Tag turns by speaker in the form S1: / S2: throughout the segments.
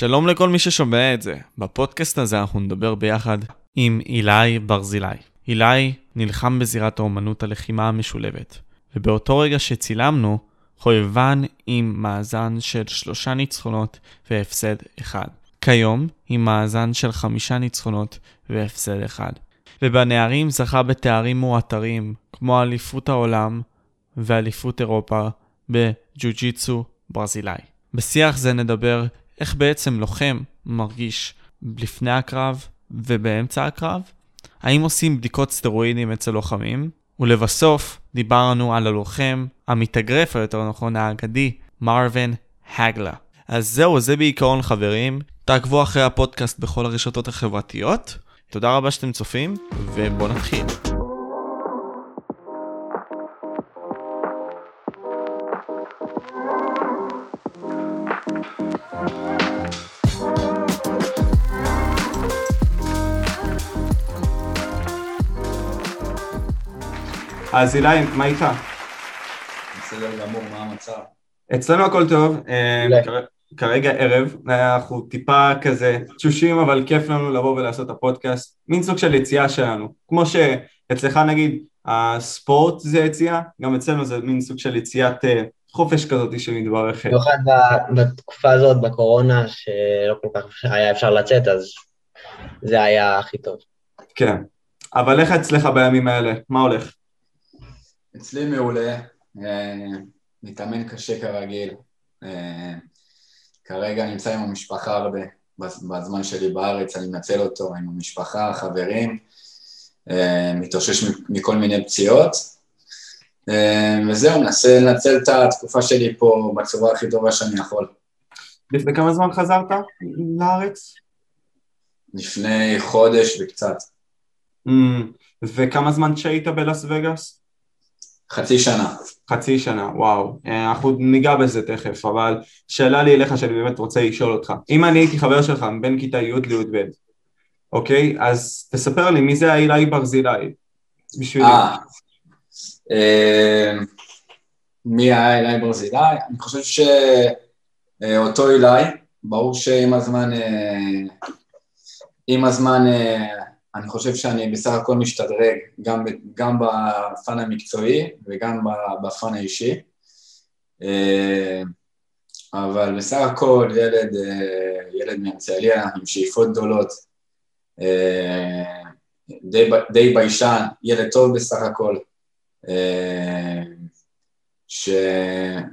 S1: שלום לכל מי ששומע את זה. בפודקאסט הזה אנחנו נדבר ביחד עם אילי ברזילי. אילי נלחם בזירת האומנות הלחימה המשולבת, ובאותו רגע שצילמנו, חובבן עם מאזן של שלושה ניצחונות והפסד אחד. כיום עם מאזן של חמישה ניצחונות והפסד אחד. ובנערים זכה בתארים מועטרים, כמו אליפות העולם ואליפות אירופה בג'ו-ג'יצו ברזילאי. בשיח זה נדבר איך בעצם לוחם מרגיש לפני הקרב ובאמצע הקרב, האם עושים בדיקות סטרואידים אצל לוחמים, ולבסוף דיברנו על הלוחם, המתאגרף, או יותר נכון האגדי, מרווין הגלה. אז זהו, זה בעיקרון חברים. תעקבו אחרי הפודקאסט בכל הרשתות החברתיות. תודה רבה שאתם צופים, ובואו נתחיל. אז אילי, מה איתך?
S2: בסדר גמור, מה המצב?
S1: אצלנו הכל טוב, אה, כרגע ערב, אנחנו טיפה כזה תשושים אבל כיף לנו לבוא ולעשות את הפודקאסט, מין סוג של יציאה שלנו, כמו שאצלך נגיד הספורט זה יציאה, גם אצלנו זה מין סוג של יציאת אה, חופש כזאת שמתברכת.
S3: במיוחד בתקופה הזאת, בקורונה, שלא כל כך היה אפשר לצאת, אז זה היה הכי טוב.
S1: כן, אבל איך אצלך בימים האלה? מה הולך?
S2: אצלי מעולה, אה, מתאמן קשה כרגיל, אה, כרגע נמצא עם המשפחה הרבה, בזמן שלי בארץ, אני מנצל אותו עם המשפחה, חברים, אה, מתאושש מכל מיני פציעות, וזהו, מנסה לנצל את התקופה שלי פה בצורה הכי טובה שאני יכול.
S1: לפני כמה זמן חזרת לארץ?
S2: לפני חודש וקצת.
S1: Mm, וכמה זמן שהיית בלאס וגאס?
S2: חצי שנה.
S1: חצי שנה, וואו. אה, אנחנו ניגע בזה תכף, אבל שאלה לי אליך שאני באמת רוצה לשאול אותך. אם אני הייתי חבר שלך בין כיתה י' לי"ב, אוקיי? אז תספר לי, מי זה האילי ברזילי? בשבילי.
S2: אה, אה, מי האילי ברזילי? אני חושב שאותו אילי, ברור שעם הזמן, עם הזמן אני חושב שאני בסך הכל משתדרג, גם, גם בפן המקצועי וגם בפן האישי. אה, אבל בסך הכל ילד, אה, ילד מהרצליה עם שאיפות גדולות, אה, די, די ביישן, ילד טוב בסך הכל, שבעצם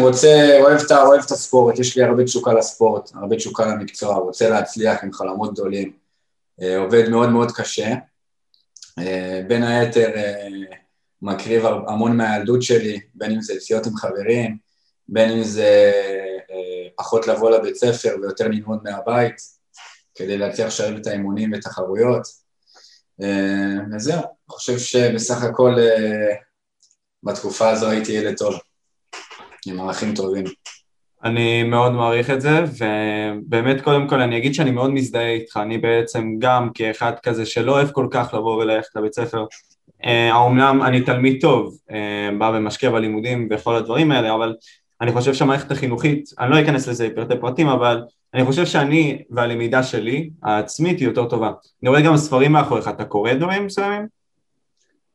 S2: רוצה, אוהב את, אוהב את הספורט, יש לי הרבה תשוקה לספורט, הרבה תשוקה למקצוע, רוצה להצליח עם חלומות גדולים. אה, עובד מאוד מאוד קשה. אה, בין היתר אה, מקריב המון מהילדות שלי, בין אם זה יציאות עם חברים, בין אם זה פחות לבוא לבית ספר ויותר ללמוד מהבית, כדי להצליח לשלב את האימונים ותחרויות. וזהו, אני חושב שבסך הכל בתקופה הזו הייתי ילד טוב, עם ערכים טובים.
S1: אני מאוד מעריך את זה, ובאמת קודם כל אני אגיד שאני מאוד מזדהה איתך, אני בעצם גם כאחד כזה שלא אוהב כל כך לבוא וללכת לבית ספר. אה, האומנם אני תלמיד טוב, אה, בא ומשקיע בלימודים וכל הדברים האלה, אבל אני חושב שהמערכת החינוכית, אני לא אכנס לזה בפרטי פרטים, אבל אני חושב שאני והלמידה שלי, העצמית, היא יותר טובה. אני רואה גם ספרים מאחוריך, אתה קורא דברים מסוימים?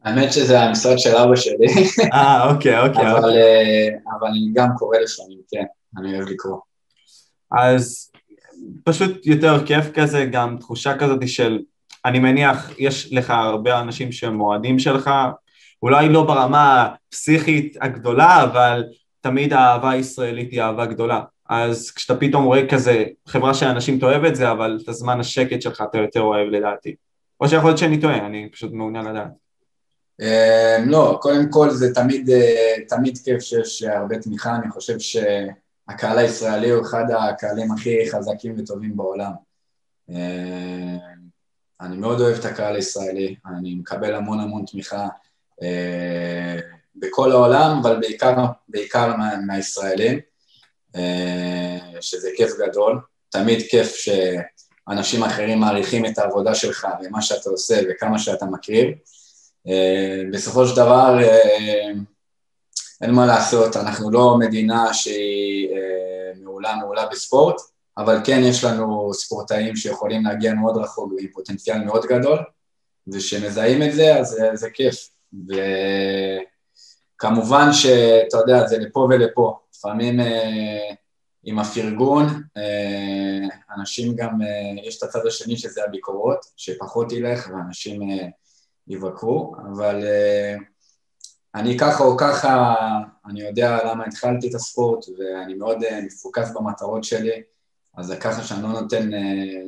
S2: האמת שזה המשרד של אבא שלי.
S1: אה, אוקיי, אוקיי.
S2: אבל, אוקיי. אה, אבל אני גם קורא לפעמים, כן. אני אוהב לקרוא.
S1: אז פשוט יותר כיף כזה, גם תחושה כזאת של, אני מניח, יש לך הרבה אנשים שהם אוהדים שלך, אולי לא ברמה הפסיכית הגדולה, אבל תמיד האהבה הישראלית היא אהבה גדולה. אז כשאתה פתאום רואה כזה חברה של אנשים תאהב את זה, אבל את הזמן השקט שלך אתה יותר אוהב לדעתי. או שיכול להיות שאני טועה, אני פשוט מעוניין לדעת.
S2: אמ, לא, קודם כל זה תמיד, אה, תמיד כיף שיש הרבה תמיכה, אני חושב ש... הקהל הישראלי הוא אחד הקהלים הכי חזקים וטובים בעולם. אה, אני מאוד אוהב את הקהל הישראלי, אני מקבל המון המון תמיכה אה, בכל העולם, אבל בעיקר, בעיקר מה, מהישראלים, אה, שזה כיף גדול. תמיד כיף שאנשים אחרים מעריכים את העבודה שלך ומה שאתה עושה וכמה שאתה מקריב. בסופו של דבר, אין מה לעשות, אנחנו לא מדינה שהיא אה, מעולה מעולה בספורט, אבל כן יש לנו ספורטאים שיכולים להגיע מאוד רחוק ועם פוטנציאל מאוד גדול, וכשמזהים את זה אז זה, זה כיף. וכמובן שאתה יודע, זה לפה ולפה, לפעמים אה, עם הפרגון, אה, אנשים גם, אה, יש את הצד השני שזה הביקורות, שפחות ילך ואנשים אה, יבקרו, אבל אה, אני ככה או ככה, אני יודע למה התחלתי את הספורט ואני מאוד אה, מפוקס במטרות שלי, אז זה ככה שאני לא נותן, אה,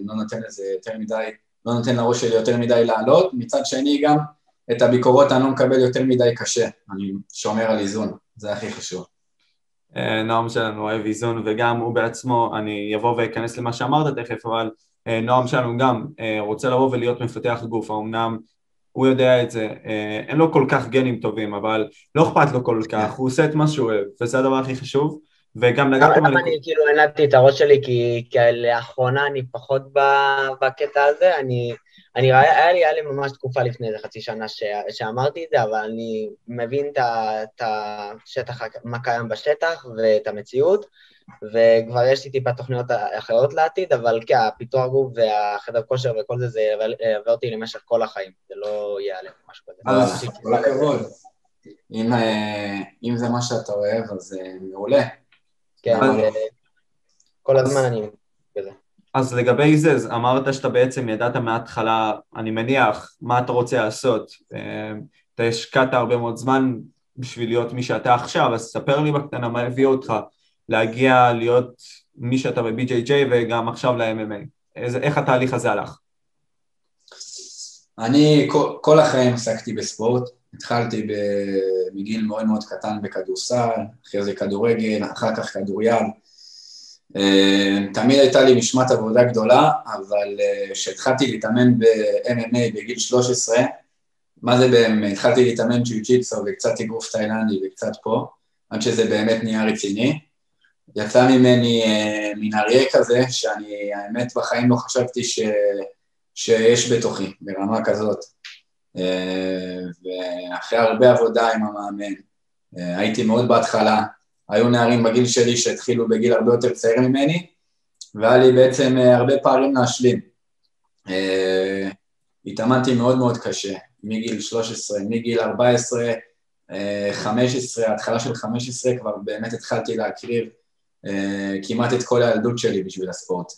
S2: לא נותן לזה יותר מדי, לא נותן לראש שלי יותר מדי לעלות, מצד שני גם את הביקורות אני לא מקבל יותר מדי קשה, אני שומר על איזון, זה הכי חשוב.
S1: אה, נועם שלנו אוהב איזון וגם הוא בעצמו, אני אבוא ואכנס למה שאמרת תכף, אבל נועם שלנו גם רוצה לבוא ולהיות מפתח גוף, אמנם הוא יודע את זה, אין לו כל כך גנים טובים, אבל לא אכפת לו כל כך, הוא עושה את מה שהוא אוהב, וזה הדבר הכי חשוב. וגם נגעתם
S3: על... למה אני כאילו הנעתי את הראש שלי, כי, כי לאחרונה אני פחות בקטע הזה, אני, אני, היה לי, היה לי ממש תקופה לפני איזה חצי שנה ש, שאמרתי את זה, אבל אני מבין את השטח, מה קיים בשטח ואת המציאות, וכבר יש לי טיפה תוכניות אחרות לעתיד, אבל כן, הפיתוח גוף והחדר כושר וכל זה, זה ילווה אותי למשך כל החיים, זה לא ייעלם, משהו כזה.
S2: אז כל הכבוד. אה, אם זה מה שאתה אוהב, אז אה, מעולה.
S3: כן, לא? כל הזמן אני כזה.
S1: אז לגבי זה, אמרת שאתה בעצם ידעת מההתחלה, אני מניח, מה אתה רוצה לעשות. אה, אתה השקעת הרבה מאוד זמן בשביל להיות מי שאתה עכשיו, אז ספר לי בקטנה מה הביא אותך להגיע להיות מי שאתה ב-BJJ וגם עכשיו ל-MMA. איך התהליך הזה הלך?
S2: אני כל, כל החיים עסקתי בספורט, התחלתי מגיל מאוד מאוד קטן בכדורסל, אחרי זה כדורגל, אחר כך כדוריד. אה, תמיד הייתה לי משמעת עבודה גדולה, אבל אה, כשהתחלתי להתאמן ב-MMA בגיל 13, מה זה באמת? התחלתי להתאמן ג'יוג'יצו וקצת אגרוף תאילנדי וקצת פה, עד שזה באמת נהיה רציני. יצא ממני אה, מין אריה כזה, שאני האמת בחיים לא חשבתי ש... שיש בתוכי, ברמה כזאת. אה, ואחרי הרבה עבודה עם המאמן, אה, הייתי מאוד בהתחלה, היו נערים בגיל שלי שהתחילו בגיל הרבה יותר צעיר ממני, והיה לי בעצם אה, הרבה פערים להשלים. התאמנתי מאוד מאוד קשה, מגיל 13, מגיל 14, 15, התחלה של 15 כבר באמת התחלתי להקריב כמעט את כל הילדות שלי בשביל הספורט.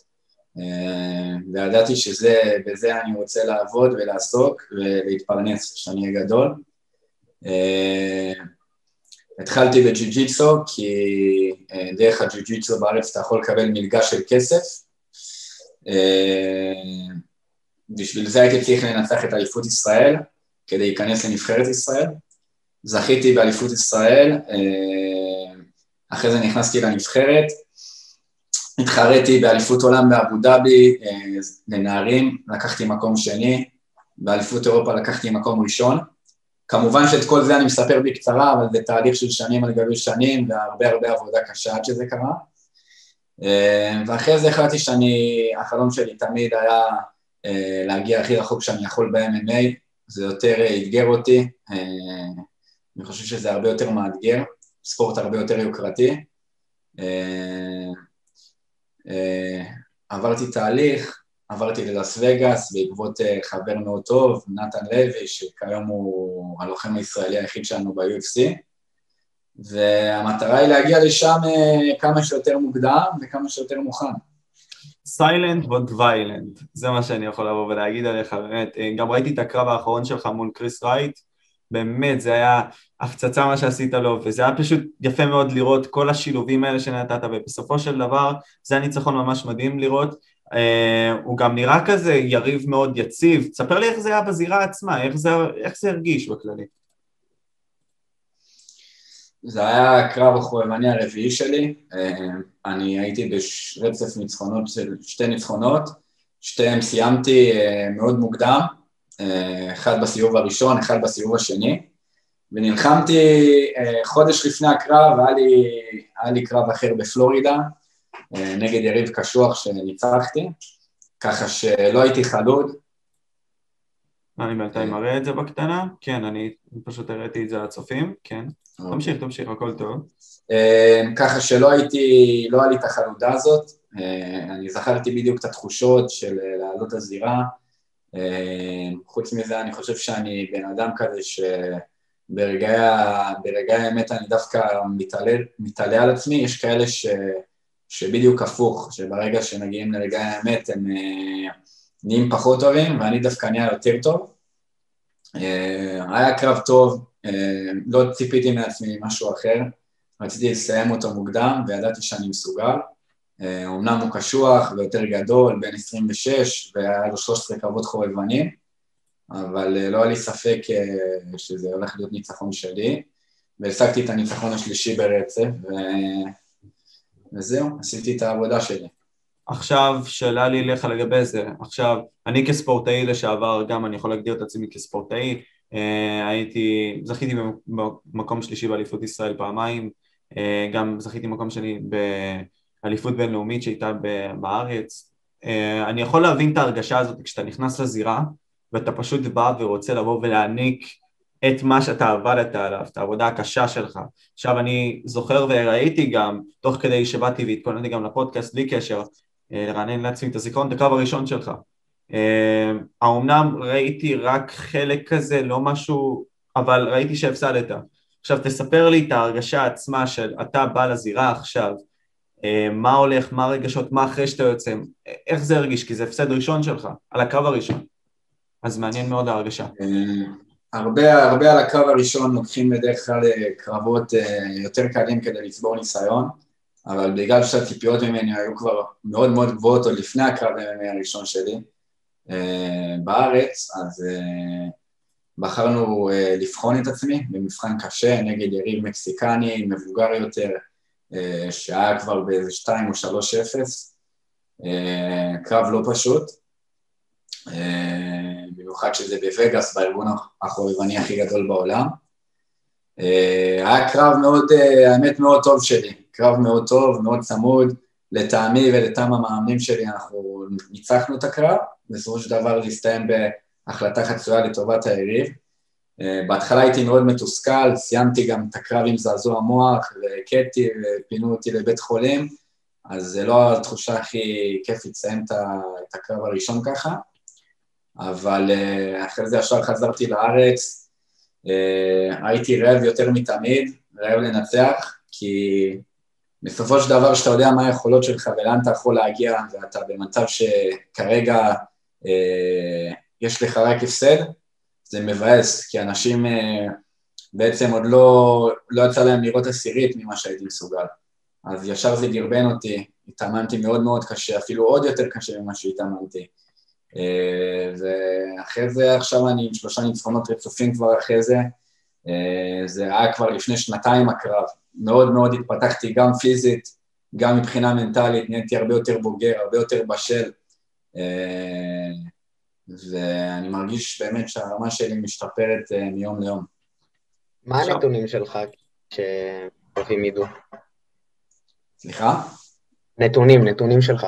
S2: אה, וידעתי שבזה אני רוצה לעבוד ולעסוק ולהתפרנס כשאני אהיה גדול. אה, התחלתי בג'יוג'יצו כי אה, דרך הג'יוג'יצו בארץ אתה יכול לקבל מלגה של כסף. בשביל זה הייתי צריך לנצח את אליפות ישראל כדי להיכנס לנבחרת ישראל. זכיתי באליפות ישראל, אחרי זה נכנסתי לנבחרת, התחרתי באליפות עולם באבו דאבי אה, לנערים, לקחתי מקום שני, באליפות אירופה לקחתי מקום ראשון. כמובן שאת כל זה אני מספר בקצרה, אבל זה תהליך של שנים על גבי שנים והרבה הרבה עבודה קשה עד שזה קרה. אה, ואחרי זה החלטתי שאני, החלום שלי תמיד היה אה, להגיע הכי רחוק שאני יכול ב-MMA, זה יותר אתגר אותי, אני חושב שזה הרבה יותר מאתגר, ספורט הרבה יותר יוקרתי. אה, עברתי תהליך, עברתי ללאס וגאס בעקבות אה, חבר מאוד טוב, נתן לוי, שכיום הוא הלוחם הישראלי היחיד שלנו ב-UFC, והמטרה היא להגיע לשם אה, כמה שיותר מוקדם וכמה שיותר מוכן.
S1: סיילנט וד ויילנט, זה מה שאני יכול לבוא ולהגיד עליך, באמת. גם ראיתי את הקרב האחרון שלך מול קריס רייט, באמת, זה היה הפצצה מה שעשית לו, וזה היה פשוט יפה מאוד לראות כל השילובים האלה שנתת, ובסופו של דבר זה היה ניצחון ממש מדהים לראות. Uh, הוא גם נראה כזה יריב מאוד יציב, תספר לי איך זה היה בזירה עצמה, איך זה, איך זה הרגיש בכללי.
S2: זה היה הקרב החובבני הרביעי שלי, uh, אני הייתי ברצף ניצחונות של שתי ניצחונות, שתיהם סיימתי uh, מאוד מוקדם, אה, אחד בסיבוב הראשון, אחד בסיבוב השני, ונלחמתי אה, חודש לפני הקרב, היה לי, היה לי קרב אחר בפלורידה, אה, נגד יריב קשוח שניצחתי, ככה שלא הייתי חלוד,
S1: אני בינתיים מראה את זה בקטנה, כן, אני פשוט הראיתי את זה לצופים, כן. אוקיי. תמשיך, תמשיך, הכל טוב.
S2: ככה שלא הייתי, לא היה לי את החלודה הזאת, אני זכרתי בדיוק את התחושות של לעלות לזירה, חוץ מזה אני חושב שאני בן אדם כזה שברגעי האמת אני דווקא מתעלה, מתעלה על עצמי, יש כאלה ש, שבדיוק הפוך, שברגע שמגיעים לרגעי האמת הם נהיים פחות טובים ואני דווקא נהיה יותר טוב. היה קרב טוב, לא ציפיתי מעצמי משהו אחר, רציתי לסיים אותו מוקדם וידעתי שאני מסוגל. אומנם הוא קשוח ויותר גדול, בן 26, והיה לו 13 קרבות חובבנים, אבל לא היה לי ספק שזה הולך להיות ניצחון שלי, והשגתי את הניצחון השלישי ברצף, ו... וזהו, עשיתי את העבודה שלי.
S1: עכשיו, שאלה לי אליך לגבי זה, עכשיו, אני כספורטאי לשעבר, גם אני יכול להגדיר את עצמי כספורטאי, הייתי, זכיתי במקום שלישי באליפות ישראל פעמיים, גם זכיתי במקום שני באליפות בינלאומית שהייתה בארץ. אני יכול להבין את ההרגשה הזאת כשאתה נכנס לזירה ואתה פשוט בא ורוצה לבוא ולהעניק את מה שאתה עבדת עליו, את העבודה הקשה שלך. עכשיו אני זוכר וראיתי גם, תוך כדי שבאתי והתכוננתי גם לפודקאסט בלי קשר, לרענן לעצמי את הזיכרון, את הקרב הראשון שלך. האומנם ראיתי רק חלק כזה, לא משהו, אבל ראיתי שהפסדת. עכשיו תספר לי את ההרגשה עצמה של אתה בא לזירה עכשיו, מה הולך, מה הרגשות, מה אחרי שאתה יוצא, איך זה הרגיש? כי זה הפסד ראשון שלך, על הקרב הראשון. אז מעניין מאוד ההרגשה.
S2: הרבה, הרבה על הקרב הראשון לוקחים בדרך כלל קרבות יותר קלים כדי לצבור ניסיון, אבל בגלל שהציפיות ממני היו כבר מאוד מאוד גבוהות עוד לפני הקרב הראשון שלי בארץ, אז בחרנו לבחון את עצמי במבחן קשה נגד יריב מקסיקני, מבוגר יותר, שהיה כבר באיזה 2 או 3-0, קרב לא פשוט, במיוחד שזה בווגאס, בארגון החובבני הכי גדול בעולם. היה קרב מאוד, האמת מאוד טוב שלי, קרב מאוד טוב, מאוד צמוד, לטעמי ולטעם המאמנים שלי אנחנו ניצחנו את הקרב, בסופו של דבר זה הסתיים בהחלטה חצויה לטובת היריב. בהתחלה הייתי מאוד מתוסכל, סיימתי גם את הקרב עם זעזוע מוח, והכיתי ופינו אותי לבית חולים, אז זה לא התחושה הכי כיף לציין את הקרב הראשון ככה, אבל אחרי זה ישר חזרתי לארץ, הייתי רעב יותר מתמיד, רעב לנצח, כי בסופו של דבר כשאתה יודע מה היכולות שלך ולאן אתה יכול להגיע, ואתה במצב שכרגע אה, יש לך רק הפסד, זה מבאס, כי אנשים אה, בעצם עוד לא, לא יצא להם לראות עשירית ממה שהייתי מסוגל. אז ישר זה דרבן אותי, התאמנתי מאוד מאוד קשה, אפילו עוד יותר קשה ממה שהתאמנתי. אה, ואחרי זה עכשיו אני עם שלושה ניצחונות רצופים כבר אחרי זה, זה היה כבר לפני שנתיים הקרב, מאוד מאוד התפתחתי גם פיזית, גם מבחינה מנטלית, נהייתי הרבה יותר בוגר, הרבה יותר בשל, ואני מרגיש באמת שהרמה שלי משתפרת מיום ליום.
S3: מה הנתונים שלך שהולכים ידעו?
S2: סליחה?
S3: נתונים, נתונים שלך.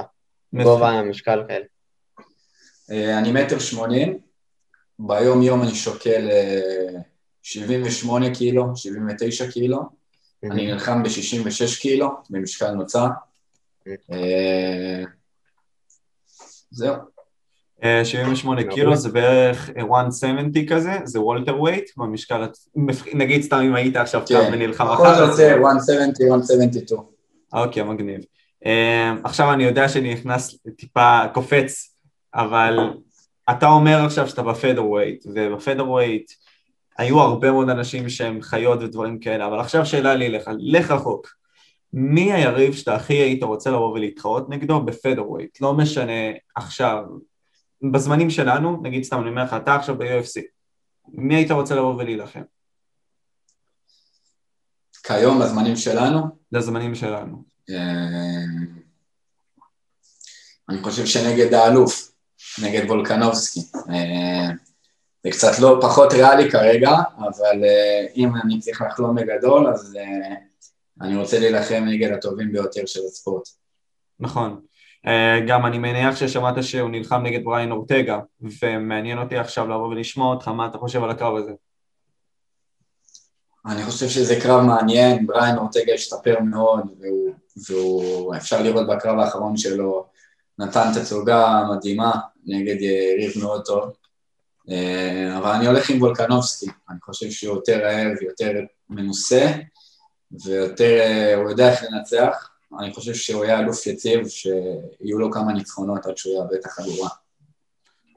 S3: גובה המשקל כאלה.
S2: אני מטר שמונים, ביום יום אני שוקל 78 קילו, 79 קילו, אני נלחם ב-66 קילו, במשקל נוצה. זהו.
S1: 78 קילו זה בערך 170 כזה, זה וולטר ווייט במשקל, נגיד סתם אם היית עכשיו קם ונלחם
S2: אחר. כן, בכל זאת 170, 172.
S1: אוקיי, מגניב. עכשיו אני יודע שאני נכנס טיפה קופץ, אבל אתה אומר עכשיו שאתה ב feather weight, וב feather weight היו הרבה מאוד אנשים שהם חיות ודברים כאלה, אבל עכשיו שאלה לי אליך, לך רחוק. מי היריב שאתה הכי היית רוצה לבוא ולהתחרות נגדו ב feather weight? לא משנה עכשיו, בזמנים שלנו, נגיד סתם אני אומר לך, אתה עכשיו ב-UFC, מי היית רוצה לבוא ולהילחם?
S2: כיום, בזמנים שלנו?
S1: לזמנים שלנו.
S2: אני חושב שנגד האלוף, נגד וולקנובסקי. זה קצת לא פחות ריאלי כרגע, אבל אם אני צריך לחלום בגדול, אז אני רוצה להילחם נגד הטובים ביותר של הספורט.
S1: נכון. אה, גם אני מניח ששמעת שהוא נלחם נגד בריין אורטגה, ומעניין אותי עכשיו לבוא ולשמוע אותך, מה אתה חושב על הקרב הזה?
S2: אני חושב שזה קרב מעניין, בריין אורטגה השתפר מאוד, והוא, והוא אפשר לראות בקרב האחרון שלו, נתן תצוגה מדהימה נגד יריב מאוד טוב, אה, אבל אני הולך עם וולקנובסקי, אני חושב שהוא יותר רעב, יותר מנוסה, ויותר, אה, הוא יודע איך לנצח, אני חושב שהוא היה אלוף יציב, שיהיו לו כמה ניצחונות עד שהוא יאבד את החגורה.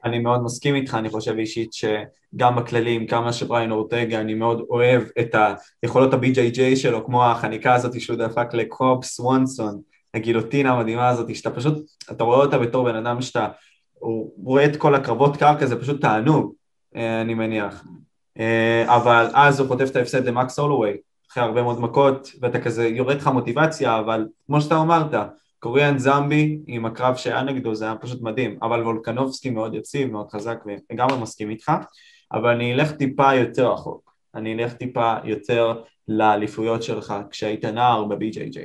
S1: אני מאוד מסכים איתך, אני חושב אישית שגם בכללים, כמה שבריין אורטגה, אני מאוד אוהב את היכולות ה-BJJ שלו, כמו החניקה הזאת שהוא דפק לקרופ סוונסון, הגילוטינה המדהימה הזאת, שאתה פשוט, אתה רואה אותה בתור בן אדם שאתה, הוא רואה את כל הקרבות קרקע, זה פשוט תענוג, אה, אני מניח. אה, אבל אז הוא חוטף את ההפסד למקס הולווי, אחרי הרבה מאוד מכות, ואתה כזה יורד לך מוטיבציה, אבל כמו שאתה אמרת, קוריאן זמבי עם הקרב שהיה נגדו זה היה פשוט מדהים, אבל וולקנובסקי מאוד יציב, מאוד חזק ולגמרי מסכים איתך, אבל אני אלך טיפה יותר רחוק, אני אלך טיפה יותר לאליפויות שלך כשהיית נער ב-BJJ,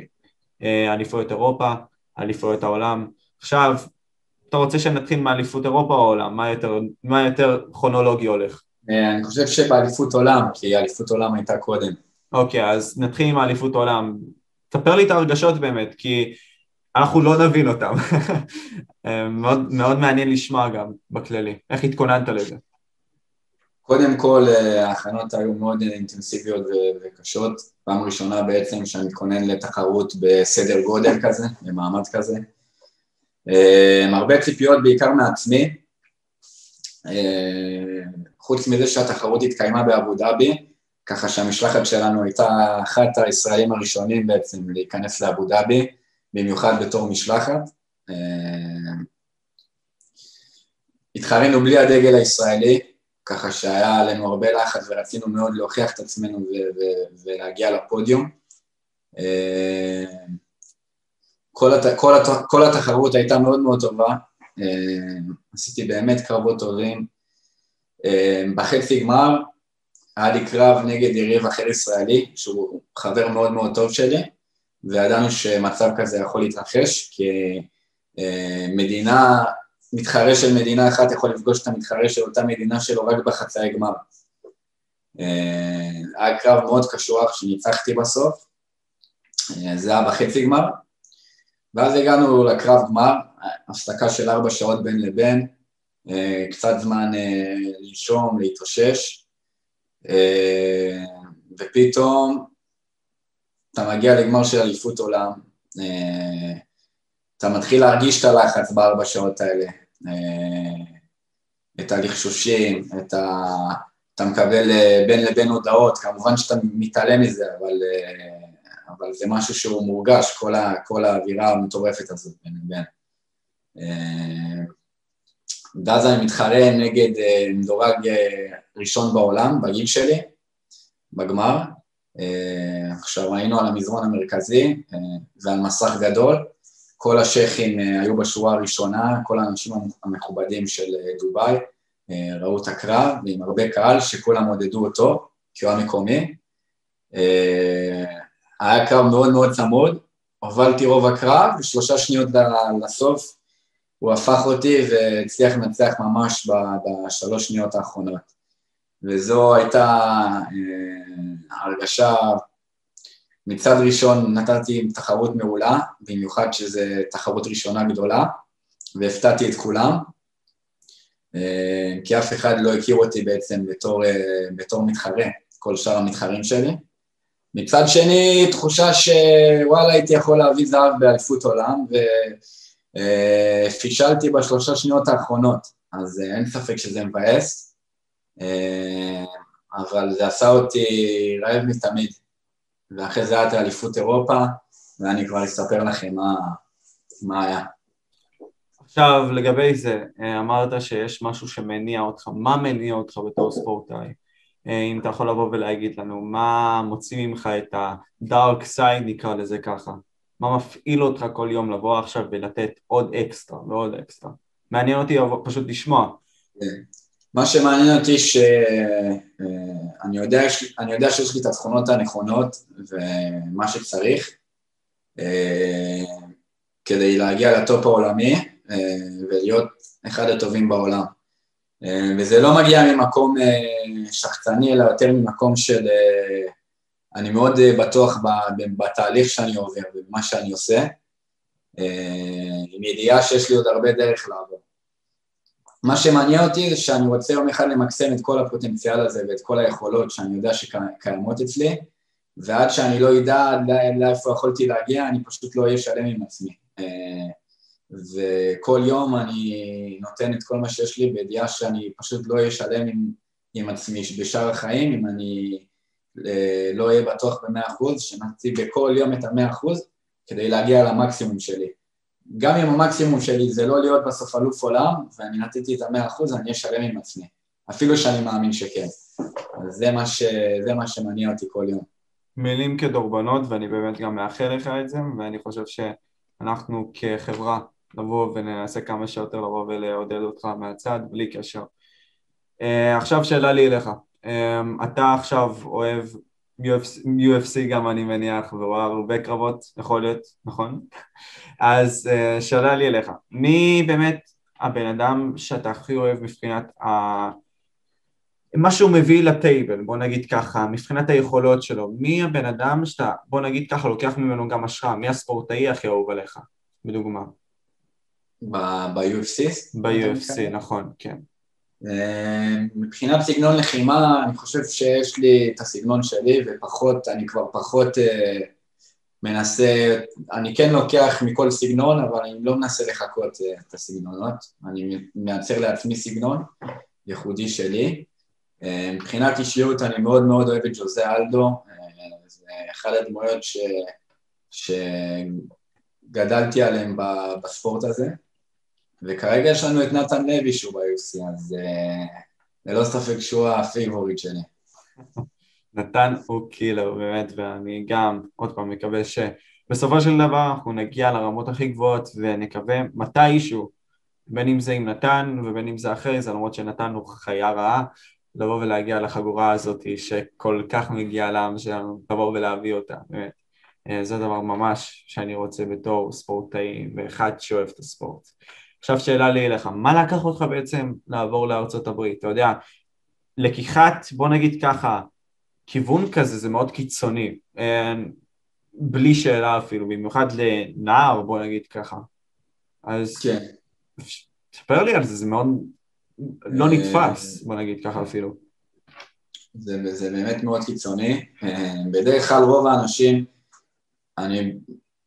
S1: אליפויות אירופה, אליפויות העולם, עכשיו אתה רוצה שנתחיל מאליפות אירופה או עולם? מה יותר, מה יותר כרונולוגי הולך?
S2: אה, אני חושב שבאליפות עולם, כי אליפות עולם הייתה קודם.
S1: אוקיי, אז נתחיל עם האליפות עולם. תספר לי את הרגשות באמת, כי אנחנו לא נבין אותם. אה, מאוד, מאוד מעניין לשמוע גם בכללי. איך התכוננת לזה?
S2: קודם כל, אה, ההכנות היו מאוד אינטנסיביות וקשות. פעם ראשונה בעצם שאני מתכונן לתחרות בסדר גודל כזה, במעמד כזה. אה, הרבה ציפיות בעיקר מעצמי. חוץ מזה שהתחרות התקיימה באבו דאבי, ככה שהמשלחת שלנו הייתה אחת הישראלים הראשונים בעצם להיכנס לאבו דאבי. במיוחד בתור משלחת. אה, התחרנו בלי הדגל הישראלי, ככה שהיה עלינו הרבה לחץ ורצינו מאוד להוכיח את עצמנו ולהגיע לפודיום. אה, כל, הת- כל, הת- כל התחרות הייתה מאוד מאוד טובה, אה, עשיתי באמת קרבות טובים. בחצי גמר היה לי קרב נגד יריב אחר ישראלי, שהוא חבר מאוד מאוד טוב שלי, וידענו שמצב כזה יכול להתרחש, כי אה, מדינה, מתחרה של מדינה אחת יכול לפגוש את המתחרה של אותה מדינה שלו רק בחצאי גמר. אה, היה קרב מאוד קשוח שניצחתי בסוף, אה, זה היה בחצי גמר, ואז הגענו לקרב גמר, הפסקה של ארבע שעות בין לבין, קצת זמן לנשום, להתאושש, ופתאום אתה מגיע לגמר של אליפות עולם, אה, אתה מתחיל להרגיש את הלחץ בארבע שעות האלה, אה, את הלחשושים, את ה... אתה מקבל אה, בין לבין הודעות, כמובן שאתה מתעלם מזה, אבל, אבל זה משהו שהוא מורגש, כל, ה, כל האווירה המטורפת הזאת בין לבין. ואז אני מתחרה נגד מדורג ראשון בעולם, בגיל שלי, בגמר, אה, עכשיו היינו על המזרון המרכזי, אה, זה על מסך גדול, כל השייחים אה, היו בשורה הראשונה, כל האנשים המכובדים של דובאי ראו את הקרב, ועם הרבה קהל שכולם עודדו אותו, כי הוא המקומי. היה קרב מאוד מאוד צמוד, הובלתי רוב הקרב, ושלושה שניות לסוף הוא הפך אותי והצליח לנצח ממש בשלוש שניות האחרונות. וזו הייתה אה, הרגשה, מצד ראשון נתתי תחרות מעולה, במיוחד שזו תחרות ראשונה גדולה, והפתעתי את כולם, אה, כי אף אחד לא הכיר אותי בעצם בתור, אה, בתור מתחרה, כל שאר המתחרים שלי. מצד שני, תחושה שוואלה הייתי יכול להביא זהב באליפות עולם, ופישלתי בשלושה שניות האחרונות, אז אין ספק שזה מבאס. אה, אבל זה עשה אותי רעב מתמיד. ואחרי זה הייתה אליפות אירופה, ואני כבר אספר לכם מה, מה היה.
S1: עכשיו, לגבי זה, אה, אמרת שיש משהו שמניע אותך, מה מניע אותך בתור ספורטאי? אה, אם אתה יכול לבוא ולהגיד לנו, מה מוציא ממך את ה-dark side, נקרא לזה ככה? מה מפעיל אותך כל יום לבוא עכשיו ולתת עוד אקסטרה ועוד אקסטרה? מעניין אותי פשוט לשמוע.
S2: מה שמעניין אותי שאני אה, יודע, אני יודע שיש לי את התכונות הנכונות ומה שצריך. אה, כדי להגיע לטופ העולמי ולהיות אחד הטובים בעולם. וזה לא מגיע ממקום שחצני, אלא יותר ממקום של... אני מאוד בטוח בתהליך שאני עובר ובמה שאני עושה, עם ידיעה שיש לי עוד הרבה דרך לעבור. מה שמעניין אותי זה שאני רוצה יום אחד למקסם את כל הפוטנציאל הזה ואת כל היכולות שאני יודע שקיימות אצלי, ועד שאני לא אדע לאיפה יכולתי להגיע, אני פשוט לא אהיה שלם עם עצמי. אה, וכל יום אני נותן את כל מה שיש לי בידיעה שאני פשוט לא אהיה שלם עם, עם עצמי בשאר החיים, אם אני אה, לא אהיה בטוח במאה אחוז, שנציג בכל יום את המאה אחוז כדי להגיע למקסימום שלי. גם אם המקסימום שלי זה לא להיות בסוף אלוף עולם, ואני נתתי את המאה אחוז, אני אהיה שלם עם עצמי. אפילו שאני מאמין שכן. אז זה מה, ש... זה מה שמניע אותי כל יום.
S1: מילים כדורבנות, ואני באמת גם מאחל לך את זה, ואני חושב שאנחנו כחברה נבוא וננסה כמה שיותר לבוא ולעודד אותך מהצד, בלי קשר. Uh, עכשיו שאלה לי אליך. Um, אתה עכשיו אוהב UFC, UFC גם אני מניח, ורואה הרבה קרבות, יכול להיות, נכון? אז uh, שאלה לי אליך, מי באמת הבן אדם שאתה הכי אוהב מבחינת ה... מה שהוא מביא לטייבל, בוא נגיד ככה, מבחינת היכולות שלו, מי הבן אדם שאתה, בוא נגיד ככה, לוקח ממנו גם השראה, מי הספורטאי הכי אהוב עליך, בדוגמה?
S2: ב-UFC?
S1: ב-UFC, נכון, כן.
S2: אה, מבחינת סגנון לחימה, אני חושב שיש לי את הסגנון שלי, ופחות, אני כבר פחות uh, מנסה, אני כן לוקח מכל סגנון, אבל אני לא מנסה לחקות uh, את הסגנונות, אני מייצר לעצמי סגנון ייחודי שלי. מבחינת אישיות, אני מאוד מאוד אוהב את ז'וזה אלדו, זה אחד הדמויות ש... שגדלתי עליהן בספורט הזה. וכרגע יש לנו את נתן לוי שהוא ב-UFC, אז uh, ללא ספק שהוא ה favorite שלי.
S1: נתן הוא קילר באמת, ואני גם, עוד פעם, מקווה שבסופו של דבר אנחנו נגיע לרמות הכי גבוהות ונקווה מתישהו, בין אם זה עם נתן ובין אם זה אחרי זה, למרות שנתן הוא חיה רעה, לבוא ולהגיע לחגורה הזאת שכל כך מגיעה לעם שלנו, לבוא ולהביא אותה, באמת. אה, זה דבר ממש שאני רוצה בתור ספורטאי ואחד שאוהב את הספורט. עכשיו שאלה לי אליך, מה לקח אותך בעצם לעבור לארצות הברית? אתה יודע, לקיחת, בוא נגיד ככה, כיוון כזה זה מאוד קיצוני, בלי שאלה אפילו, במיוחד לנער, בוא נגיד ככה. אז
S2: כן.
S1: תספר לי על זה, זה מאוד לא אה, נתפס, בוא נגיד ככה אפילו.
S2: זה, זה באמת מאוד קיצוני. אה, בדרך כלל רוב האנשים, אני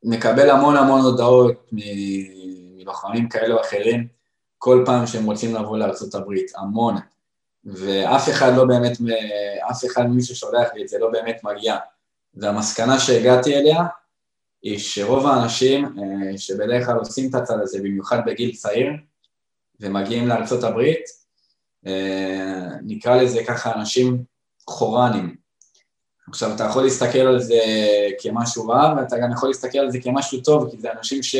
S2: מקבל המון המון הודעות מלוחמים כאלה או אחרים, כל פעם שהם רוצים לבוא לארה"ב, המון. ואף אחד לא באמת, אף אחד ממי ששולח לי את זה לא באמת מגיע. והמסקנה שהגעתי אליה, היא שרוב האנשים אה, שבדרך כלל עושים את הצד הזה, במיוחד בגיל צעיר, ומגיעים לארצות הברית, אה, נקרא לזה ככה אנשים חורנים. עכשיו, אתה יכול להסתכל על זה כמשהו רע, ואתה גם יכול להסתכל על זה כמשהו טוב, כי זה אנשים ש...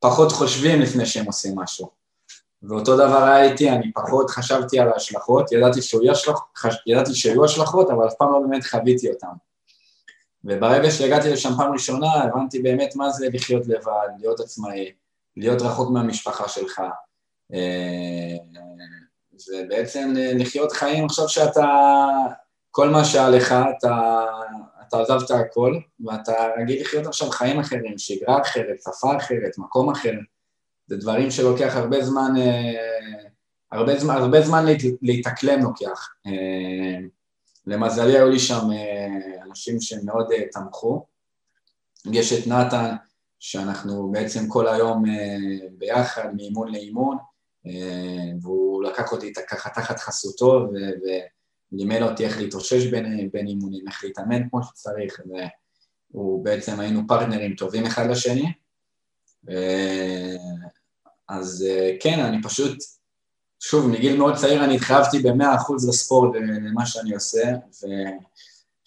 S2: פחות חושבים לפני שהם עושים משהו. ואותו דבר היה איתי, אני פחות חשבתי על ההשלכות, ידעתי, השלח... ידעתי שהיו השלכות, אבל אף פעם לא באמת חוויתי אותן. וברגע שהגעתי לשם פעם ראשונה, הבנתי באמת מה זה לחיות לבד, להיות עצמאי, להיות רחוק מהמשפחה שלך. ובעצם לחיות חיים עכשיו שאתה, כל מה שהיה לך, אתה אתה עזבת הכל, ואתה רגיל לחיות עכשיו חיים אחרים, שגרה אחרת, שפה אחרת, מקום אחר. זה דברים שלוקח הרבה זמן, אה, הרבה זמן, הרבה זמן להתאקלם לוקח. אה, למזלי היו לי שם אה, אנשים שמאוד תמכו. יש את נתן, שאנחנו בעצם כל היום ביחד, מאימון לאימון, והוא לקח אותי ככה תחת חסותו, לימד אותי איך להתאושש בין, בין אימונים, איך להתאמן כמו שצריך, והוא בעצם היינו פרטנרים טובים אחד לשני. אז כן, אני פשוט, שוב, מגיל מאוד צעיר אני התחייבתי במאה אחוז לספורט ולמה שאני עושה,